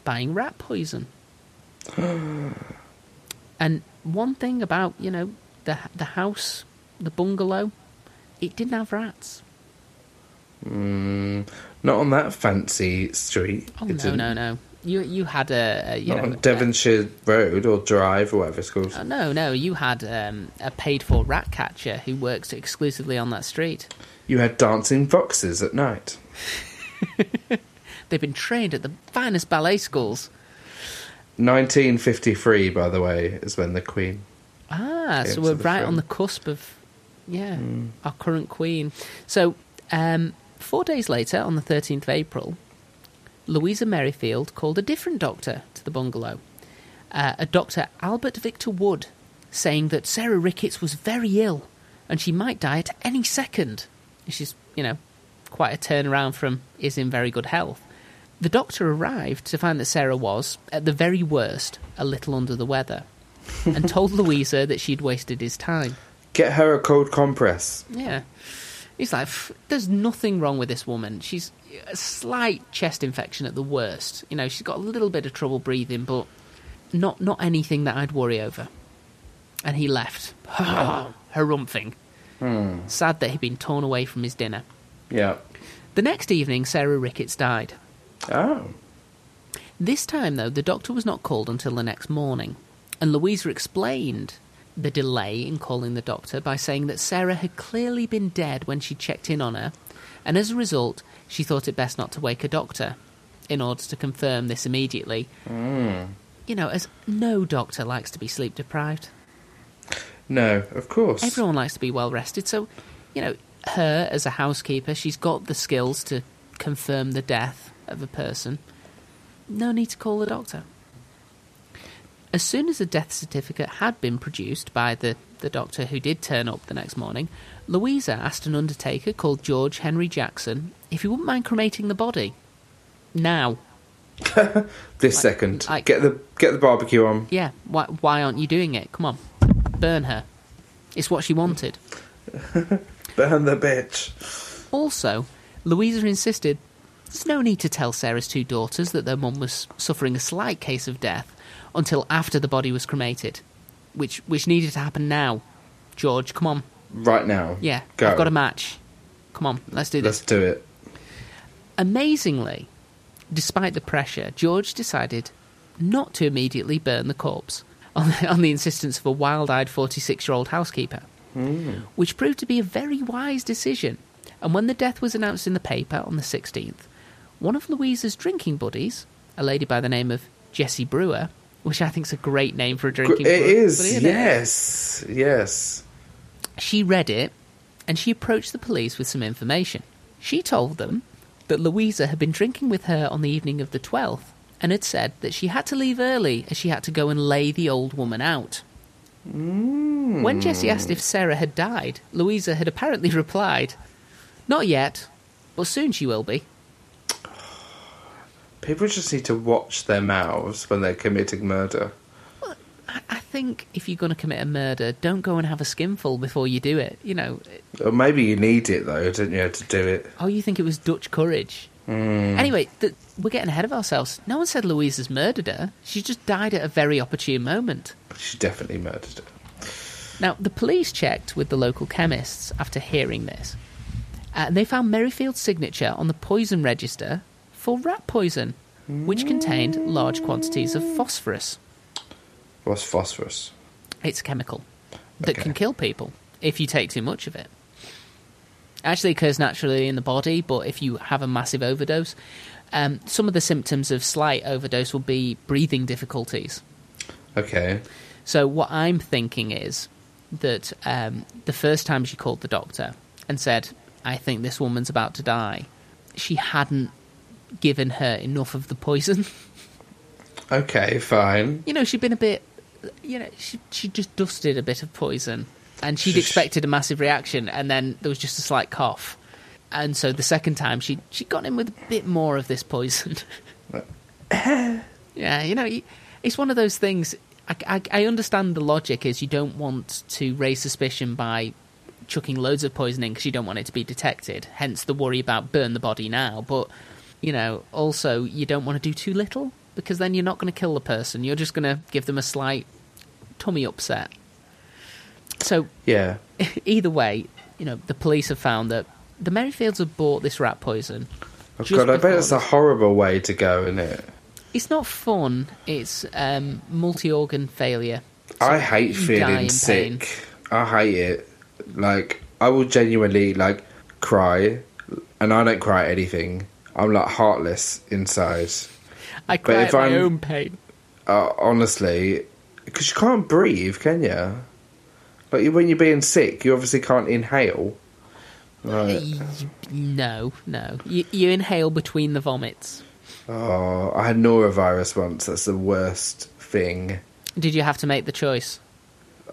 buying rat poison. and one thing about, you know, the, the house, the bungalow, it didn't have rats. Mm, not on that fancy street. Oh, It no, no, no. You, you had a, a you Not know, a- Devonshire Road or Drive or whatever it's called. Uh, no, no, you had um, a paid for rat catcher who works exclusively on that street. You had dancing foxes at night. They've been trained at the finest ballet schools. 1953, by the way, is when the Queen. Ah, so we're right on the cusp of, yeah, our current queen. So, um, four days later, on the 13th of April, Louisa Merrifield called a different doctor to the bungalow, uh, a Dr. Albert Victor Wood, saying that Sarah Ricketts was very ill and she might die at any second. Which is, you know, quite a turnaround from is in very good health. The doctor arrived to find that Sarah was, at the very worst, a little under the weather, and told Louisa that she'd wasted his time. Get her a cold compress. Yeah. He's like, there's nothing wrong with this woman. She's a slight chest infection at the worst. You know, she's got a little bit of trouble breathing, but not not anything that I'd worry over. And he left, harumphing, hmm. sad that he'd been torn away from his dinner. Yeah. The next evening, Sarah Ricketts died. Oh. This time, though, the doctor was not called until the next morning, and Louisa explained the delay in calling the doctor by saying that Sarah had clearly been dead when she checked in on her, and as a result, she thought it best not to wake a doctor in order to confirm this immediately. Hmm. You know, as no doctor likes to be sleep deprived. No, of course. Everyone likes to be well rested, so, you know, her as a housekeeper, she's got the skills to confirm the death of a person. No need to call the doctor. As soon as the death certificate had been produced by the the doctor who did turn up the next morning, Louisa asked an undertaker called George Henry Jackson if you wouldn't mind cremating the body. Now. This second, like- get the get the barbecue on. Yeah, why, why aren't you doing it? Come on. Burn her. It's what she wanted. Burn the bitch. Also, Louisa insisted there's no need to tell Sarah's two daughters that their mum was suffering a slight case of death until after the body was cremated, which which needed to happen now. George, come on. Right now. Yeah, Go. I've got a match. Come on, let's do this. Let's do it. Amazingly, despite the pressure, George decided not to immediately burn the corpse on, on the insistence of a wild eyed 46 year old housekeeper, hmm. which proved to be a very wise decision. And when the death was announced in the paper on the 16th, one of Louisa's drinking buddies, a lady by the name of Jessie Brewer, which I think is a great name for a drinking It buddy, is. it? Yes. Yes. She read it and she approached the police with some information. She told them that Louisa had been drinking with her on the evening of the 12th and had said that she had to leave early as she had to go and lay the old woman out. Mm. When Jessie asked if Sarah had died, Louisa had apparently replied, Not yet, but soon she will be. People just need to watch their mouths when they're committing murder. I, think if you're going to commit a murder, don't go and have a skinful before you do it. You know, Or maybe you need it though, don't you, to do it? Oh, you think it was Dutch courage? Anyway, th- we're getting ahead of ourselves. No one said Louisa's murdered her. She just died at a very opportune moment. She definitely murdered her. Now, the police checked with the local chemists after hearing this. Uh, and they found Merrifield's signature on the poison register for rat poison, which contained large quantities of phosphorus. What's phosphorus? It's a chemical that Okay. can kill people if you take too much of it. Actually occurs naturally in the body, but if you have a massive overdose, um, some of the symptoms of slight overdose will be breathing difficulties. Okay. So what I'm thinking is that um, the first time she called the doctor and said, "I think this woman's about to die," she hadn't given her enough of the poison. Okay, fine. you know, she'd been a bit, you know, she she just dusted a bit of poison, and she'd expected a massive reaction, and then there was just a slight cough, and so the second time she she got in with a bit more of this poison. yeah, you know, it's one of those things. I, I, I understand the logic is you don't want to raise suspicion by chucking loads of poisoning because you don't want it to be detected. Hence the worry about burn the body now. But you know, also you don't want to do too little because then you're not going to kill the person. You're just going to give them a slight tummy upset. So Yeah. either way, you know, the police have found that the Merrifields have bought this rat poison. Oh, God, I bet it's a horrible way to go, isn't it? It's not fun. It's um, multi-organ failure. I hate feeling sick. pain. I hate it. Like, I will genuinely, like, cry. And I don't cry at anything. I'm, like, heartless inside. I cry if at my I'm- own pain. Uh, honestly. Because you can't breathe, can you? Like, when you're being sick, you obviously can't inhale. Right. No, no. You, you inhale between the vomits. Oh, I had norovirus once. That's the worst thing. Did you have to make the choice?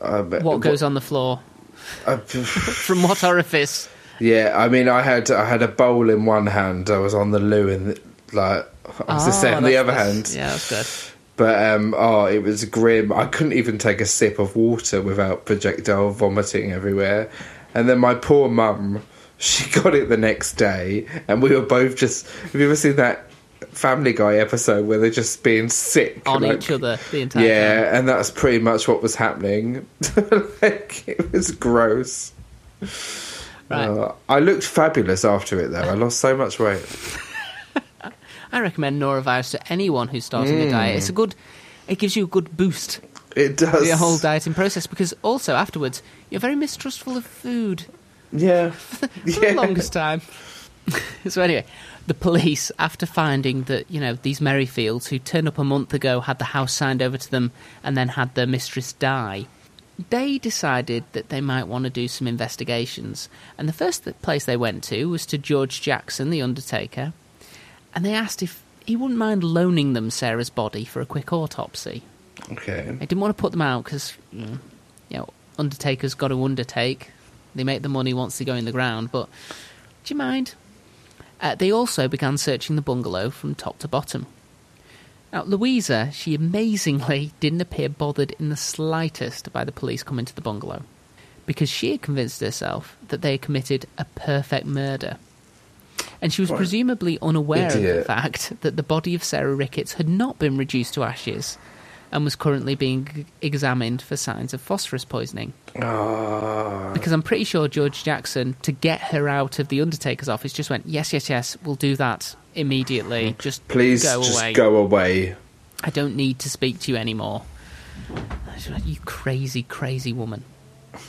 Uh, but- What goes on the floor? Uh, From what orifice? yeah, I mean, I had I had a bowl in one hand. I was on the loo, and like I was the Oh, same on the other hand. Yeah, that's good. But um, oh, it was grim. I couldn't even take a sip of water without projectile vomiting everywhere. And then my poor mum, she got it the next day, and we were both just. Have you ever seen that Family Guy episode where they're just being sick On like- each other the entire time. Yeah, time. and that's pretty much what was happening. like it was gross. Right. Uh, I looked fabulous after it, though. I lost so much weight. I recommend norovirus to anyone who's starting a diet. It's a good. It gives you a good boost It does. the whole dieting process because also afterwards you're very mistrustful of food Yeah. for yeah. the longest time. so anyway, the police, after finding that you know these Merrifields who turned up a month ago had the house signed over to them and then had their mistress die, they decided that they might want to do some investigations. And the first place they went to was to George Jackson, the undertaker, and they asked if he wouldn't mind loaning them Sarah's body for a quick autopsy. Okay. I didn't want to put them out because, you know, undertakers got to undertake. They make the money once they go in the ground, but do you mind? Uh, they also began searching the bungalow from top to bottom. Now, Louisa, she amazingly didn't appear bothered in the slightest by the police coming to the bungalow, because she had convinced herself that they had committed a perfect murder. And she was What presumably unaware of the fact that the body of Sarah Ricketts had not been reduced to ashes and was currently being examined for signs of phosphorus poisoning. Ah, Because I'm pretty sure George Jackson, to get her out of the Undertaker's office, just went, Yes, yes, yes, we'll do that immediately. Just please go just away. go away. I don't need to speak to you anymore. I You crazy, crazy woman.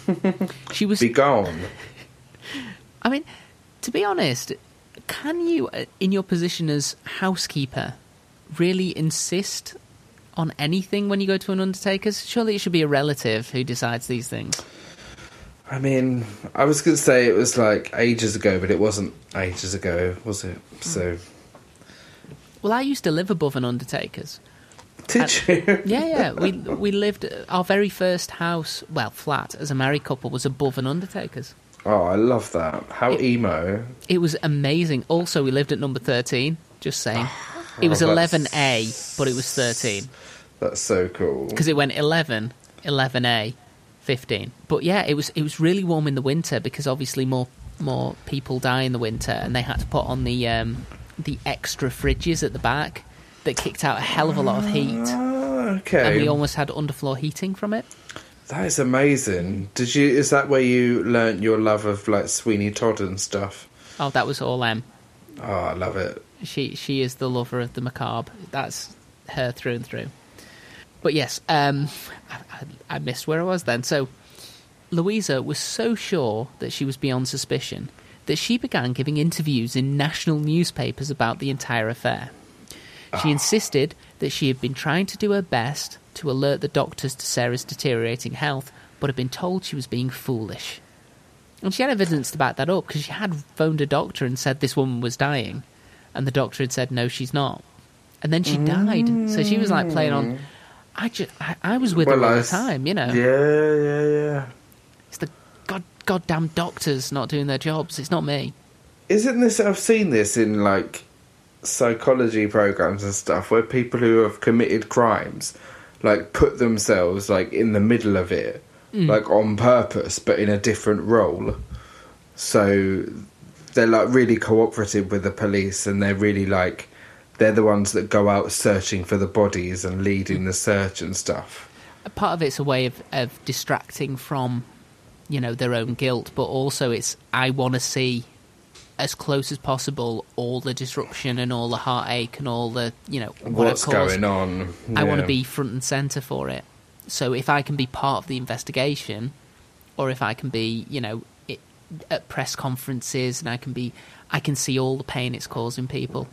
she was. Be gone. I mean, to be honest, can you, uh, in your position as housekeeper, really insist on anything when you go to an Undertaker's? Surely it should be a relative who decides these things. I mean, I was going to say it was like ages ago, but it wasn't ages ago, was it? So, Well, I used to live above an Undertaker's. did you? Yeah, yeah. We we lived our very first house, well, flat as a married couple was above an Undertaker's. Oh, I love that. How It- emo. It was amazing. Also, we lived at number thirteen. Just saying, it was 11A, but it was thirteen That's so cool. because it went 11, 11 A, fifteen. But yeah, it was it was really warm in the winter because obviously more more people die in the winter, and they had to put on the um, the extra fridges at the back that kicked out a hell of a lot of heat, Ah, and okay. we almost had underfloor heating from it. That is amazing. Did you? Is that where you learnt your love of like Sweeney Todd and stuff? Oh, that was all M. Oh, I love it. She she is the lover of the macabre. That's her through and through. But yes, um, I, I, I missed where I was then. So Louisa was so sure that she was beyond suspicion that she began giving interviews in national newspapers about the entire affair. She insisted that she had been trying to do her best to alert the doctors to Sarah's deteriorating health, but had been told she was being foolish. And she had evidence to back that up because she had phoned a doctor and said this woman was dying, and the doctor had said no, she's not. And then she died, so she was like playing on. I just, I, I was with her all the time, you know. Yeah, yeah, yeah. It's the god, goddamn doctors not doing their jobs. It's not me. Isn't this? I've seen this in like psychology programs and stuff where people who have committed crimes like put themselves like in the middle of it, mm. like on purpose, but in a different role. So they're like really cooperative with the police, and they're really like they're the ones that go out searching for the bodies and leading the search and stuff. Part of it's a way of, of distracting from, you know, their own guilt, but also it's I want to see as close as possible all the disruption and all the heartache and all the you know what What's caused. going on? I want to be front and center for it. So if I can be part of the investigation, or if I can be, you know, it, at press conferences, and I can be, I can see all the pain it's causing people,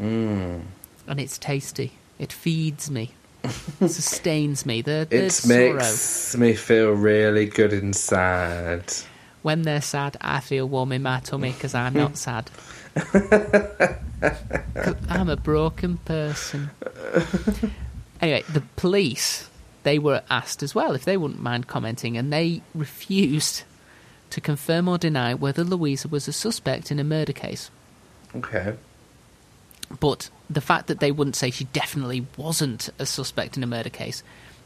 Mm. and it's tasty. It feeds me, sustains me. The, the It sorrow. makes me feel really good inside. When they're sad, I feel warm in my tummy because I'm not sad. I'm a broken person. Anyway, the police, they were asked as well if they wouldn't mind commenting, and they refused to confirm or deny whether Louisa was a suspect in a murder case. Okay. But the fact that they wouldn't say she definitely wasn't a suspect in a murder case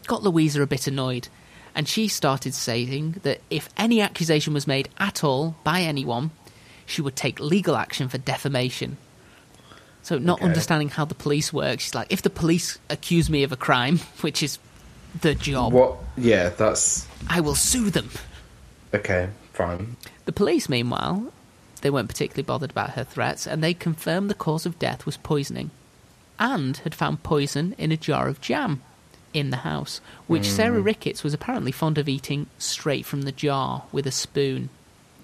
got Louisa a bit annoyed. And she started saying that if any accusation was made at all by anyone, she would take legal action for defamation. So, not Okay. understanding how the police work, she's like, if the police accuse me of a crime, which is the job, What? Yeah, that's I will sue them. okay. Fine. The police, meanwhile, they weren't particularly bothered about her threats, and they confirmed the cause of death was poisoning, and had found poison in a jar of jam in the house, which mm. Sarah Ricketts was apparently fond of eating straight from the jar with a spoon,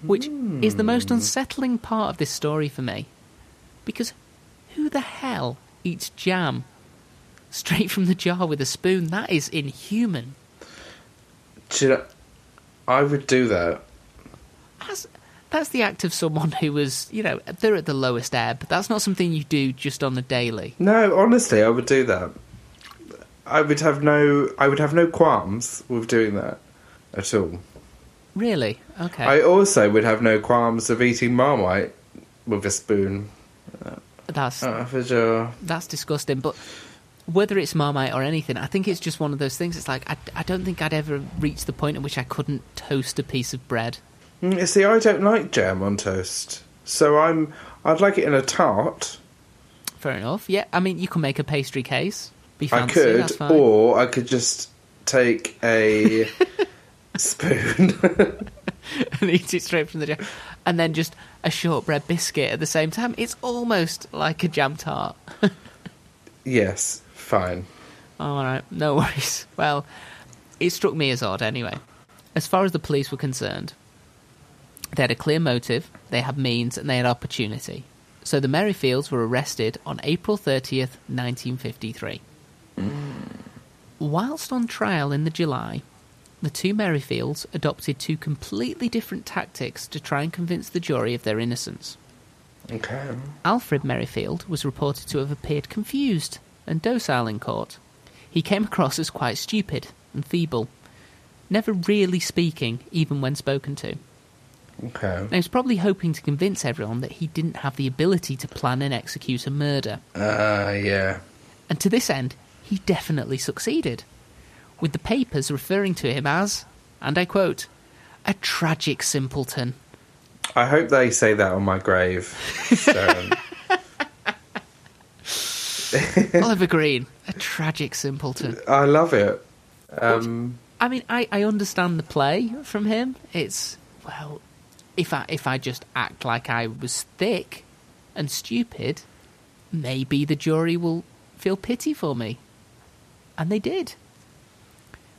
which is the most mm. unsettling part of this story for me, because who the hell eats jam straight from the jar with a spoon? That is inhuman. Do you know, I would do that. That's, that's the act of someone who was, you know, they're at the lowest ebb. That's not something you do just on the daily. No, honestly, I would do that. I would have no. I would have no qualms with doing that. at all. Really? Okay. I also would have no qualms of eating Marmite with a spoon. that's Uh, for sure. that's disgusting. But whether it's Marmite or anything, I think it's just one of those things. It's like I, I don't think I'd ever reach the point at which I couldn't toast a piece of bread. Mm, You see, I don't like jam on toast, so I'm. I'd like it in a tart. Fair enough. Yeah, I mean, you can make a pastry case. Be I could, or I could just take a spoon. and eat it straight from the jar, and then just a shortbread biscuit at the same time. It's almost like a jam tart. yes, fine. Oh, all right, no worries. Well, it struck me as odd anyway. As far as the police were concerned, they had a clear motive, they had means, and they had opportunity. So the Merrifields were arrested on April 30th, 1953. Whilst on trial in the July, the two Merrifields adopted two completely different tactics to try and convince the jury of their innocence. Okay. Alfred Merrifield was reported to have appeared confused and docile in court. He came across as quite stupid and feeble, never really speaking, even when spoken to. Okay. Now, he was probably hoping to convince everyone that he didn't have the ability to plan and execute a murder. Uh, yeah. And to this end, he definitely succeeded, with the papers referring to him as, and I quote, a tragic simpleton. I hope they say that on my grave. So, Oliver Green, a tragic simpleton. I love it. Um, I mean, I, I understand the play from him. It's well, if I if I just act like I was thick and stupid, maybe the jury will feel pity for me, and they did.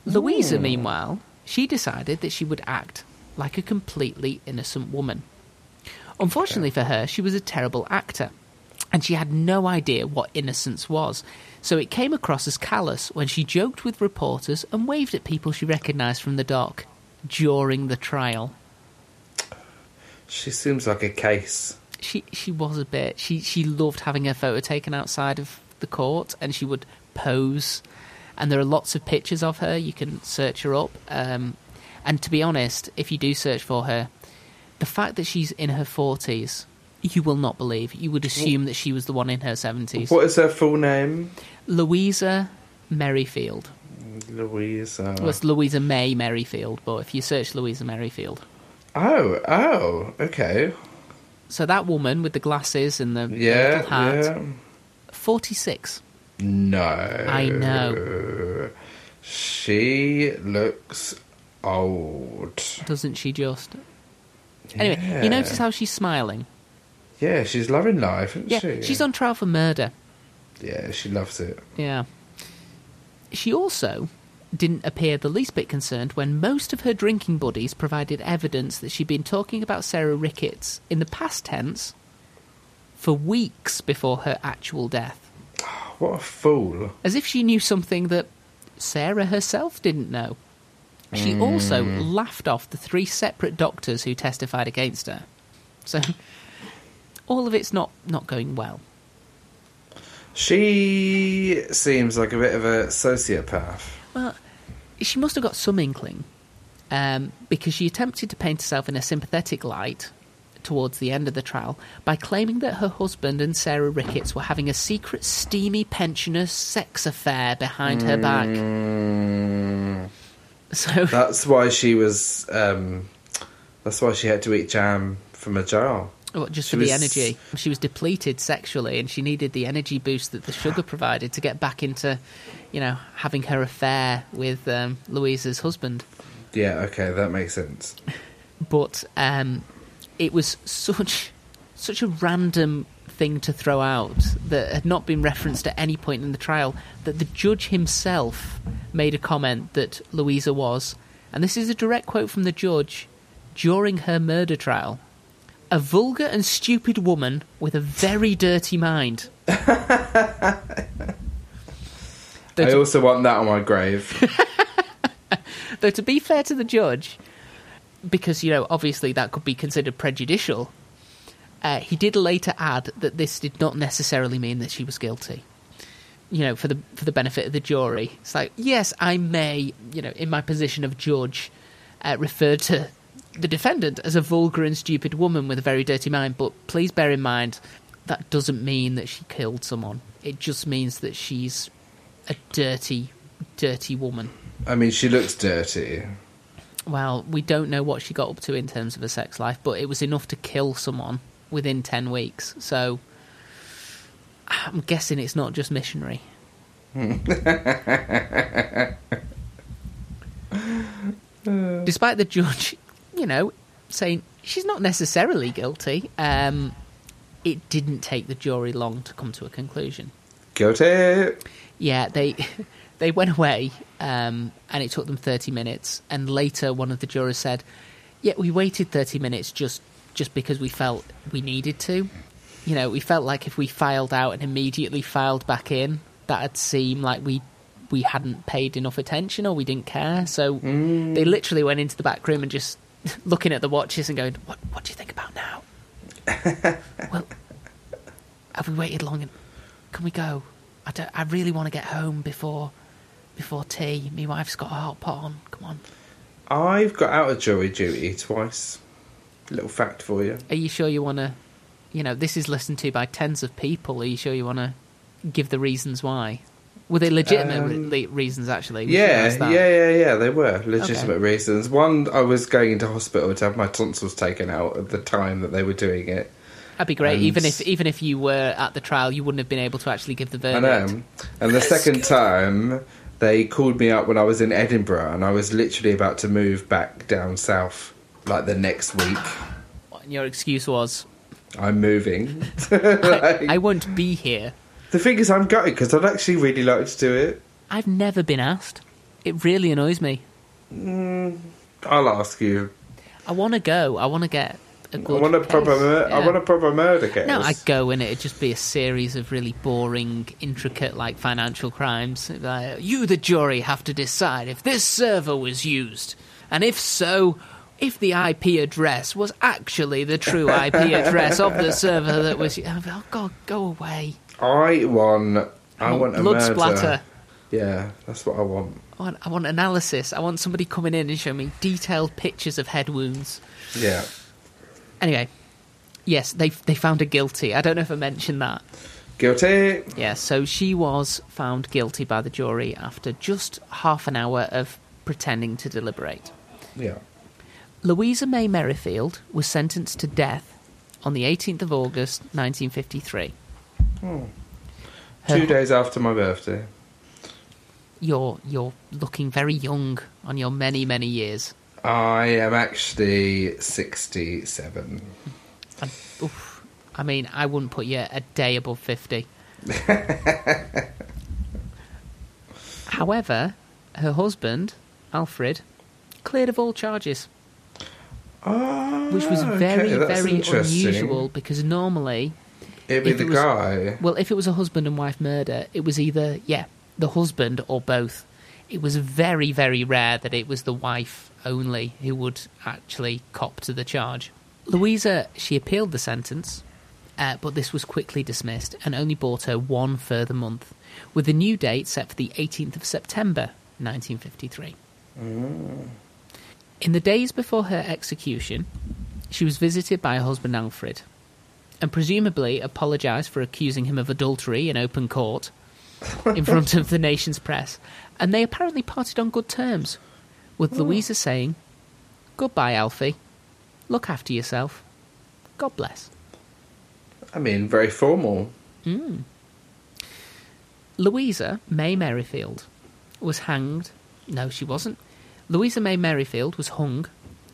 Louisa, hmm. meanwhile, she decided that she would act like a completely innocent woman. Unfortunately for her, she was a terrible actor, and she had no idea what innocence was. So it came across as callous when she joked with reporters and waved at people she recognised from the dock during the trial. she seems like a case. She she was a bit. She she loved having her photo taken outside of the court, and she would pose. And there are lots of pictures of her. You can search her up. Um, and to be honest, if you do search for her, the fact that she's in her forties, you will not believe. You would assume that she was the one in her seventies. What is her full name? Louisa Merrifield. Louisa. Well, it's Louisa May Merrifield, but if you search Louisa Merrifield. Oh, oh, okay. So that woman with the glasses and the Yeah, little hat, yeah. 46. No. I know. She looks old. Doesn't she just? Anyway, Yeah. you notice how she's smiling? Yeah, she's loving life, isn't Yeah, she? she's on trial for murder. Yeah, she loves it. Yeah. She also didn't appear the least bit concerned when most of her drinking buddies provided evidence that she'd been talking about Sarah Ricketts in the past tense for weeks before her actual death. What a fool. as if she knew something that Sarah herself didn't know. She also laughed off the three separate doctors who testified against her. So all of it's not, not going well. She seems like a bit of a sociopath. Well, she must have got some inkling, um, because she attempted to paint herself in a sympathetic light towards the end of the trial by claiming that her husband and Sarah Ricketts were having a secret, steamy pensioner sex affair behind her back. Mm, So that's why she was. Um, that's why she had to eat jam from a jar. What, just She for the was- energy. She was depleted sexually, and she needed the energy boost that the sugar provided to get back into, you know, having her affair with um, Louisa's husband. Yeah, okay, that makes sense. But um, it was such such a random thing to throw out that had not been referenced at any point in the trial that the judge himself made a comment that Louisa was, and this is a direct quote from the judge during her murder trial. A vulgar and stupid woman with a very dirty mind. I also want that on my grave. though to be fair to the judge, because you know obviously that could be considered prejudicial, uh, he did later add that this did not necessarily mean that she was guilty. You know, for the for the benefit of the jury, it's like yes, I may, you know, in my position of judge, uh, referred to the defendant as a vulgar and stupid woman with a very dirty mind. But please bear in mind that doesn't mean that she killed someone. It just means that she's a dirty, dirty woman. I mean, she looks dirty. Well, we don't know what she got up to in terms of her sex life, but it was enough to kill someone within 10 weeks. So I'm guessing it's not just missionary. Despite the judge, you know, saying she's not necessarily guilty, um, it didn't take the jury long to come to a conclusion. Guilty. Yeah, they they went away, um, and it took them thirty minutes. And later, one of the jurors said, "Yeah, we waited thirty minutes just just because we felt we needed to. You know, we felt like if we filed out and immediately filed back in, that'd seem like we we hadn't paid enough attention or we didn't care. So they literally went into the back room and just looking at the watches and going, "What what do you think about now? well, have we waited long? And can we go? I don't, I really want to get home before before tea. My wife's got a hot pot on. Come on. I've got out of jury duty twice. Little fact for you. Are you sure you want to? You know, this is listened to by tens of people. Are you sure you want to give the reasons why? Were they legitimate Um, re- reasons? Actually, We Yeah, yeah, yeah, yeah. They were legitimate Okay. reasons. One, I was going into hospital to have my tonsils taken out at the time that they were doing it. That'd be great. And- even if even if you were at the trial, you wouldn't have been able to actually give the I verdict. know. And the second time, they called me up when I was in Edinburgh, and I was literally about to move back down south, like the next week. And your excuse was, I'm moving. "I won't be here." the thing is, I'm gutted because I'd actually really like to do it. I've never been asked. It really annoys me. Mm, I'll ask you. I want to go. I want to get a I good. want a proper. case. Mur- I want a proper murder case. No, I'd go in it. It'd just be a series of really boring, intricate, like financial crimes. Like, you, the jury, have to decide if this server was used, and if so, if the IP address was actually the true IP address of the server that was. Oh God, go away! I want. I want a blood splatter. Yeah, that's what I want. I want, I want analysis. I want somebody coming in and showing me detailed pictures of head wounds. Yeah. Anyway, yes, they they found her guilty. I don't know if I mentioned that. Guilty. Yeah, so she was found guilty by the jury after just half an hour of pretending to deliberate. Yeah. Louisa May Merrifield was sentenced to death on the 18th of August 1953. Hmm. Her- Two days after my birthday. You're you're looking very young on your many many years. I am actually 67. And, oof, I mean, I wouldn't put you a day above 50. However, her husband, Alfred, cleared of all charges. Oh, which was very, that's very unusual because normally, It'd be the it was- guy. well, if it was a husband and wife murder, it was either, yeah, the husband or both. It was very, very rare that it was the wife only who would actually cop to the charge. Louisa, she appealed the sentence, uh, but this was quickly dismissed and only bought her one further month, with the new date set for the 18th of September 1953. In the days before her execution, she was visited by her husband Alfred, and presumably apologised for accusing him of adultery in open court in front of the nation's press, and they apparently parted on good terms, with hmm. Louisa saying, Goodbye, Alfie. Look after yourself. God bless. I mean, very formal. Hmm. Louisa May Merrifield was hanged. No, she wasn't. Louisa May Merrifield was hung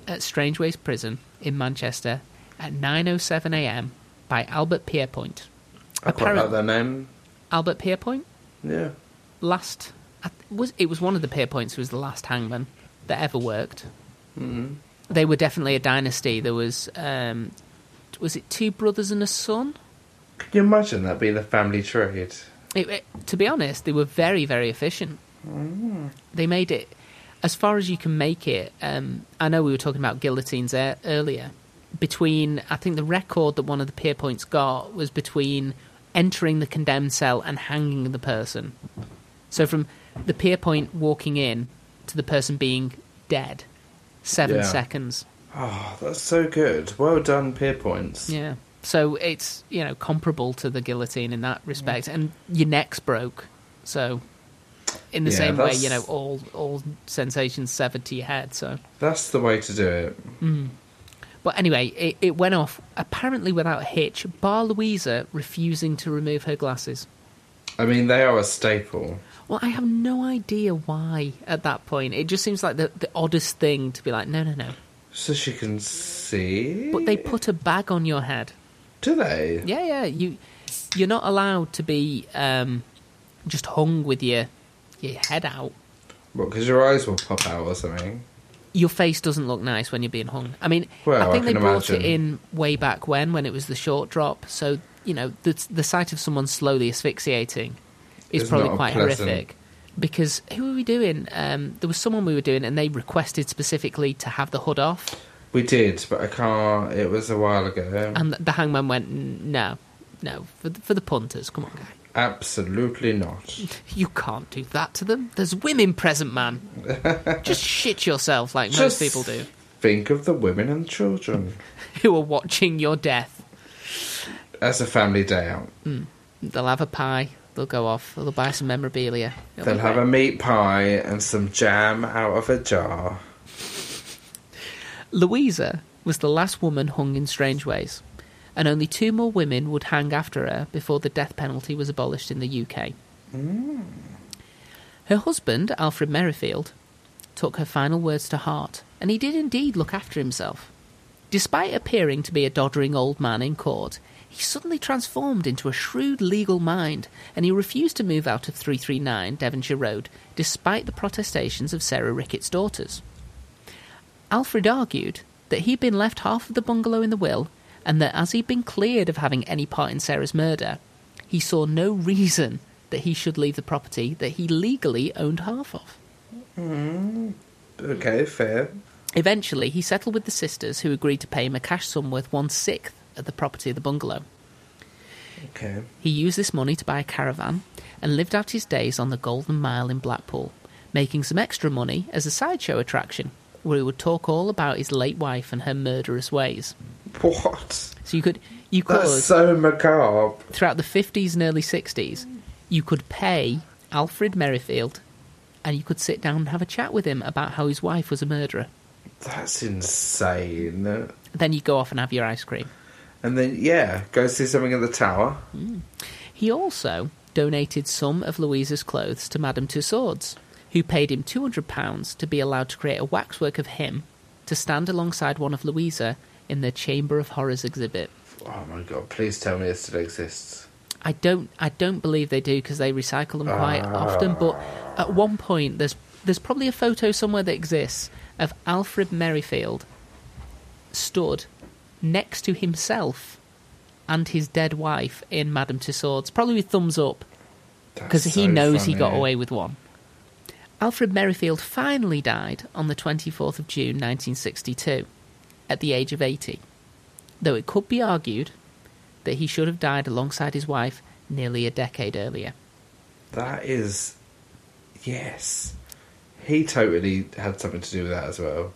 at Strangeways Prison in Manchester at 9:07 a.m. by Albert Pierrepoint. I quite like that name. Albert Pierrepoint, Yeah. last I- was it was one of the Pierrepoints who was the last hangman that ever worked. Mm-hmm. They were definitely a dynasty. There was um, was it two brothers and a son? Can you imagine that being the family trade? It, it- to be honest, they were very, very efficient. They made it as far as you can make it. Um, I know we were talking about guillotines e- earlier. Between, I think the record that one of the Pierrepoints got was between entering the condemned cell and hanging the person. So from the Pierrepoint walking in to the person being dead seven Yeah. seconds. Oh, that's so good. Well done, Pierrepoints. Yeah. So it's you know comparable to the guillotine in that respect, and your neck's broke. So in the Yeah, same way, you know, all all sensations severed to your head. So, That's the way to do it. Mm. but anyway, it, it went off apparently without a hitch. Bar Louisa refusing to remove her glasses. I mean, they are a staple. Well, I have no idea why at that point. It just seems like the, the oddest thing to be like, no, no, no. So she can see. But they put a bag on your head. Do they? Yeah, yeah. You you're not allowed to be um, just hung with your your head out. What, because your eyes will pop out or something? Your face doesn't look nice when you're being hung. I mean, Well, I think I they brought it in way back when, when it was the short drop. So you know, the the sight of someone slowly asphyxiating is It's probably quite pleasant. horrific. Because who were we doing? Um, there was someone we were doing, and they requested specifically to have the hood off. We did, but I can't. It was a while ago. And the hangman went, no, no, for the, for the punters, come on, guy. Absolutely not. You can't do that to them. There's women present, man. Just shit yourself like most people do, Think of the women and children who are watching your death. as a family day out. They'll have a pie, they'll go off, they'll buy some memorabilia. It'll They'll have a meat pie and some jam out of a jar. Louisa was the last woman hung in strange ways, and only two more women would hang after her before the death penalty was abolished in the UK. Mm. Her husband, Alfred Merrifield, took her final words to heart, and he did indeed look after himself. Despite appearing to be a doddering old man in court, he suddenly transformed into a shrewd legal mind, and he refused to move out of 339 Devonshire Road, despite the protestations of Sarah Ricketts' daughters. Alfred argued that he'd been left half of the bungalow in the will, and that as he'd been cleared of having any part in Sarah's murder, he saw no reason that he should leave the property that he legally owned half of. Mm-hmm. Okay, fair. Eventually, he settled with the sisters, who agreed to pay him a cash sum worth one sixth of the property of the bungalow. Okay. He used this money to buy a caravan and lived out his days on the Golden Mile in Blackpool, making some extra money as a sideshow attraction, where he would talk all about his late wife and her murderous ways. What? So you could, you could, That's so macabre. throughout the fifties and early sixties, you could pay Alfred Merrifield, and you could sit down and have a chat with him about how his wife was a murderer. That's insane. Then you go off and have your ice cream. And then, yeah, go see something at the tower. He also donated some of Louisa's clothes to Madame Tussauds, who paid him £200 to be allowed to create a waxwork of him to stand alongside one of Louisa in the Chamber of Horrors exhibit. Oh my god, please tell me it still exists. I don't, I don't believe they do because they recycle them quite ah. often. But at one point, there's there's probably a photo somewhere that exists of Alfred Merrifield stood next to himself and his dead wife in Madame Tussauds, probably with thumbs up. because he so knows he got away with one. Alfred Merrifield finally died on the 24th of June 1962 at the age of 80, though it could be argued that he should have died alongside his wife nearly a decade earlier. That is. Yes. He totally had something to do with that as well.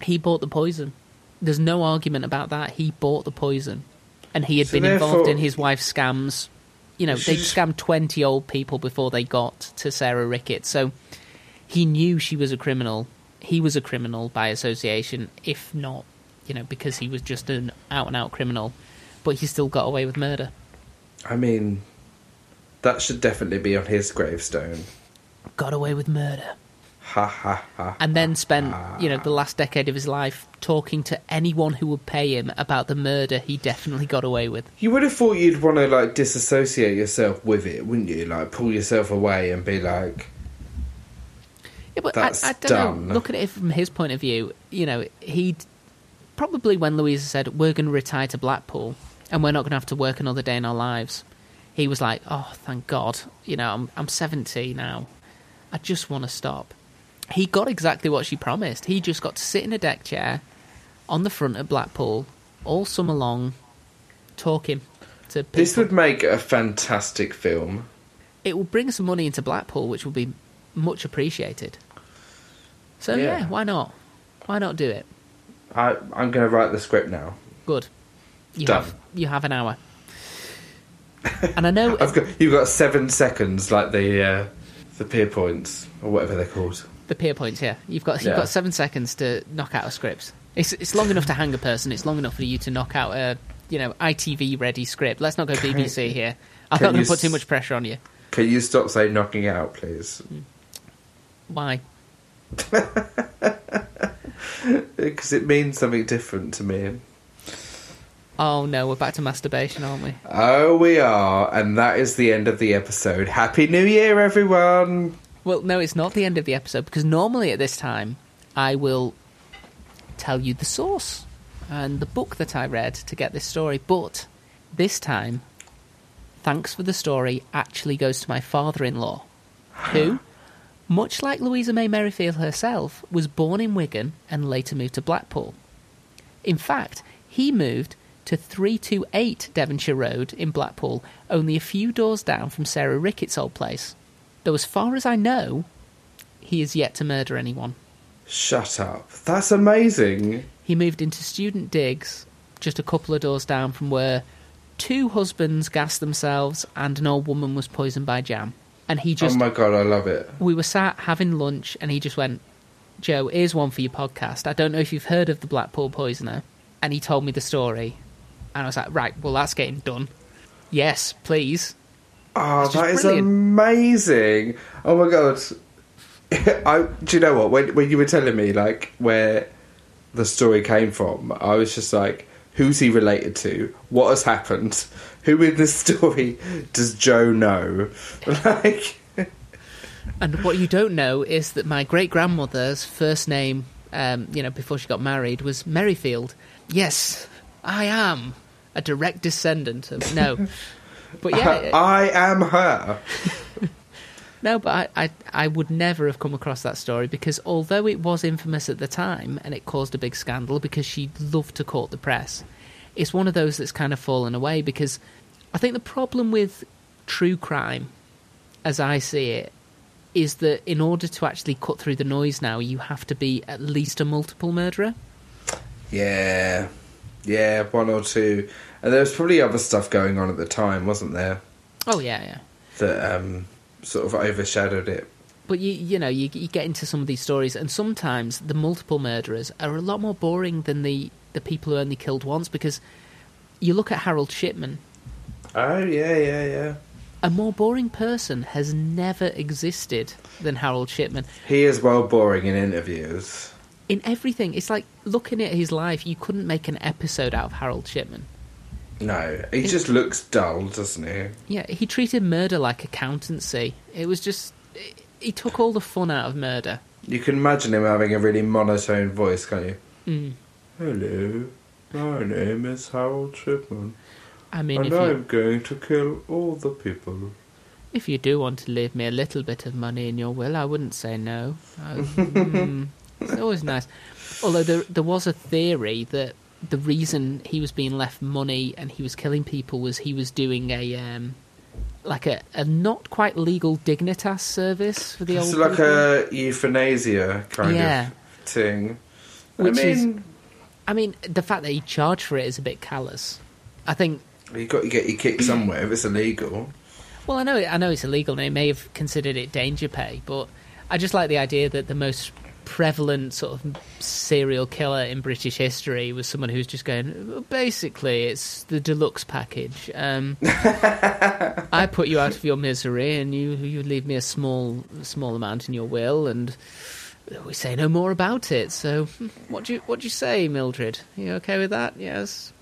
He bought the poison. There's no argument about that. He bought the poison. And he had So been involved in his wife's scams. You know, they'd scammed 20 old people before they got to Sarah Ricketts. So he knew she was a criminal. He was a criminal by association, if not, you know, because he was just an out and out criminal. But he still got away with murder. I mean, that should definitely be on his gravestone. Got away with murder. Ha ha ha. and then spent you know the last decade of his life talking to anyone who would pay him about the murder he definitely got away with. You would have thought you'd want to like disassociate yourself with it, wouldn't you? Like pull yourself away and be like, Yeah, but That's I, I don't dumb. know. Look at it from his point of view. You know, he probably when Louisa said we're going to retire to Blackpool and we're not going to have to work another day in our lives, he was like, "Oh, thank God! You know, I'm I'm 70 now. I just want to stop." He got exactly what she promised. He just got to sit in a deck chair on the front of Blackpool all summer long, talking to people. this would make a fantastic film. it will bring some money into Blackpool, which will be much appreciated. So yeah, Yeah. why not? Why not do it? I, I'm going to write the script now. Good. You Done. have you have an hour. and I know I've got you've got seven seconds, like the uh, the Pierrepoints or whatever they're called. The Pierrepoints. here. you've got you've Yeah. got seven seconds to knock out a script. It's it's long enough to hang a person. It's long enough for you to knock out a you know ITV ready script. Let's not go BBC here. I'm can not going to put too much pressure on you. Can you stop saying knocking out, please? Why? Because it means something different to me. Oh no, we're back to masturbation, aren't we? Oh, we are, and that is the end of the episode. Happy New Year, everyone! Well, no, it's not the end of the episode because normally at this time I will tell you the source and the book that I read to get this story, but this time, thanks for the story actually goes to my father in law, who, much like Louisa May Merrifield herself, was born in Wigan and later moved to Blackpool. In fact, he moved to 328 Devonshire Road in Blackpool, only a few doors down from Sarah Ricketts' old place. Though, as far as I know, he is yet to murder anyone. Shut up. That's amazing. He moved into student digs just a couple of doors down from where two husbands gassed themselves and an old woman was poisoned by jam. And he just oh my god, I love it. we were sat having lunch and he just went, Joe, here's one for your podcast. I don't know if you've heard of the Blackpool Poisoner. And he told me the story. And I was like, right, well, that's getting done. Yes, please. Oh, that is brilliant. amazing. Oh my god. I do you know what? When when you were telling me like where the story came from, I was just like, who's he related to? What has happened? Who in this story does Joe know? Like And what you don't know is that my great grandmother's first name, um, you know, before she got married, was Merrifield. Yes, I am a direct descendant of. No. But yeah, I am her. No, but I, I, I would never have come across that story because although it was infamous at the time and it caused a big scandal because she loved to court the press, it's one of those that's kind of fallen away because I think the problem with true crime, as I see it, is that in order to actually cut through the noise now, you have to be at least a multiple murderer. Yeah. Yeah, one or two. And there was probably other stuff going on at the time, wasn't there? Oh yeah, yeah. That um, sort of overshadowed it. But you you know you you get into some of these stories, and sometimes the multiple murderers are a lot more boring than the the people who only killed once because you look at Harold Shipman. Oh, yeah, yeah, yeah. A more boring person has never existed than Harold Shipman. He is well boring in interviews. In everything, it's like looking at his life, you couldn't make an episode out of Harold Shipman. No, he just looks dull, doesn't he? Yeah, he treated murder like accountancy. It was just. He took all the fun out of murder. You can imagine him having a really monotone voice, can't you? Mm. Hello, my name is Harold Shipman, I mean, and you, I'm going to kill all the people. if you do want to leave me a little bit of money in your will, I wouldn't say no. I, mm, it's always nice. Although there, there was a theory that the reason he was being left money and he was killing people was he was doing a um, like a, a not quite legal dignitas service for the old. It's old like people. a euthanasia kind Yeah. of thing. Which I is- I mean, the fact that he charged for it is a bit callous. I think. you got to get your kick somewhere if it's illegal. Well, I know, I know it's illegal, and they may have considered it danger pay, but I just like the idea that the most prevalent sort of serial killer in British history was someone who's just going. "Well, Basically, it's the deluxe package. Um, I put you out of your misery, and you you leave me a small small amount in your will, and we say no more about it. So, what do you what do you say, Mildred? Are you okay with that? Yes.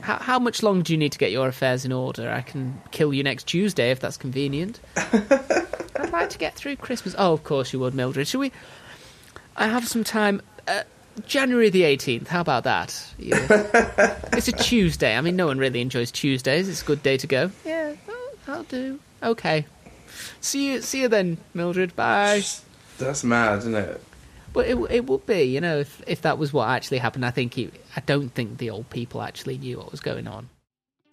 How, how much longer do you need to get your affairs in order? I can kill you next Tuesday if that's convenient. I'd like to get through Christmas. Oh, of course you would, Mildred. Shall we? I have some time. Uh, January the 18th. How about that? Yeah. it's a Tuesday. I mean, no one really enjoys Tuesdays. It's a good day to go. Yeah, oh, I'll do. Okay. See you. See you then, Mildred. Bye. That's mad, isn't it? But it it would be, you know, if if that was what actually happened. I think he, I don't think the old people actually knew what was going on.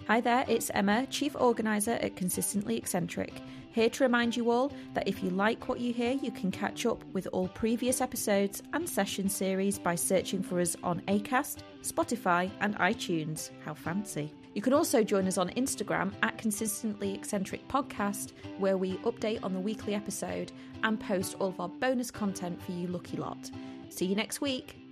Hi there, it's Emma, Chief Organiser at Consistently Eccentric, here to remind you all that if you like what you hear, you can catch up with all previous episodes and session series by searching for us on ACAST, Spotify, and iTunes. How fancy! You can also join us on Instagram at Consistently Eccentric Podcast, where we update on the weekly episode and post all of our bonus content for you lucky lot. See you next week.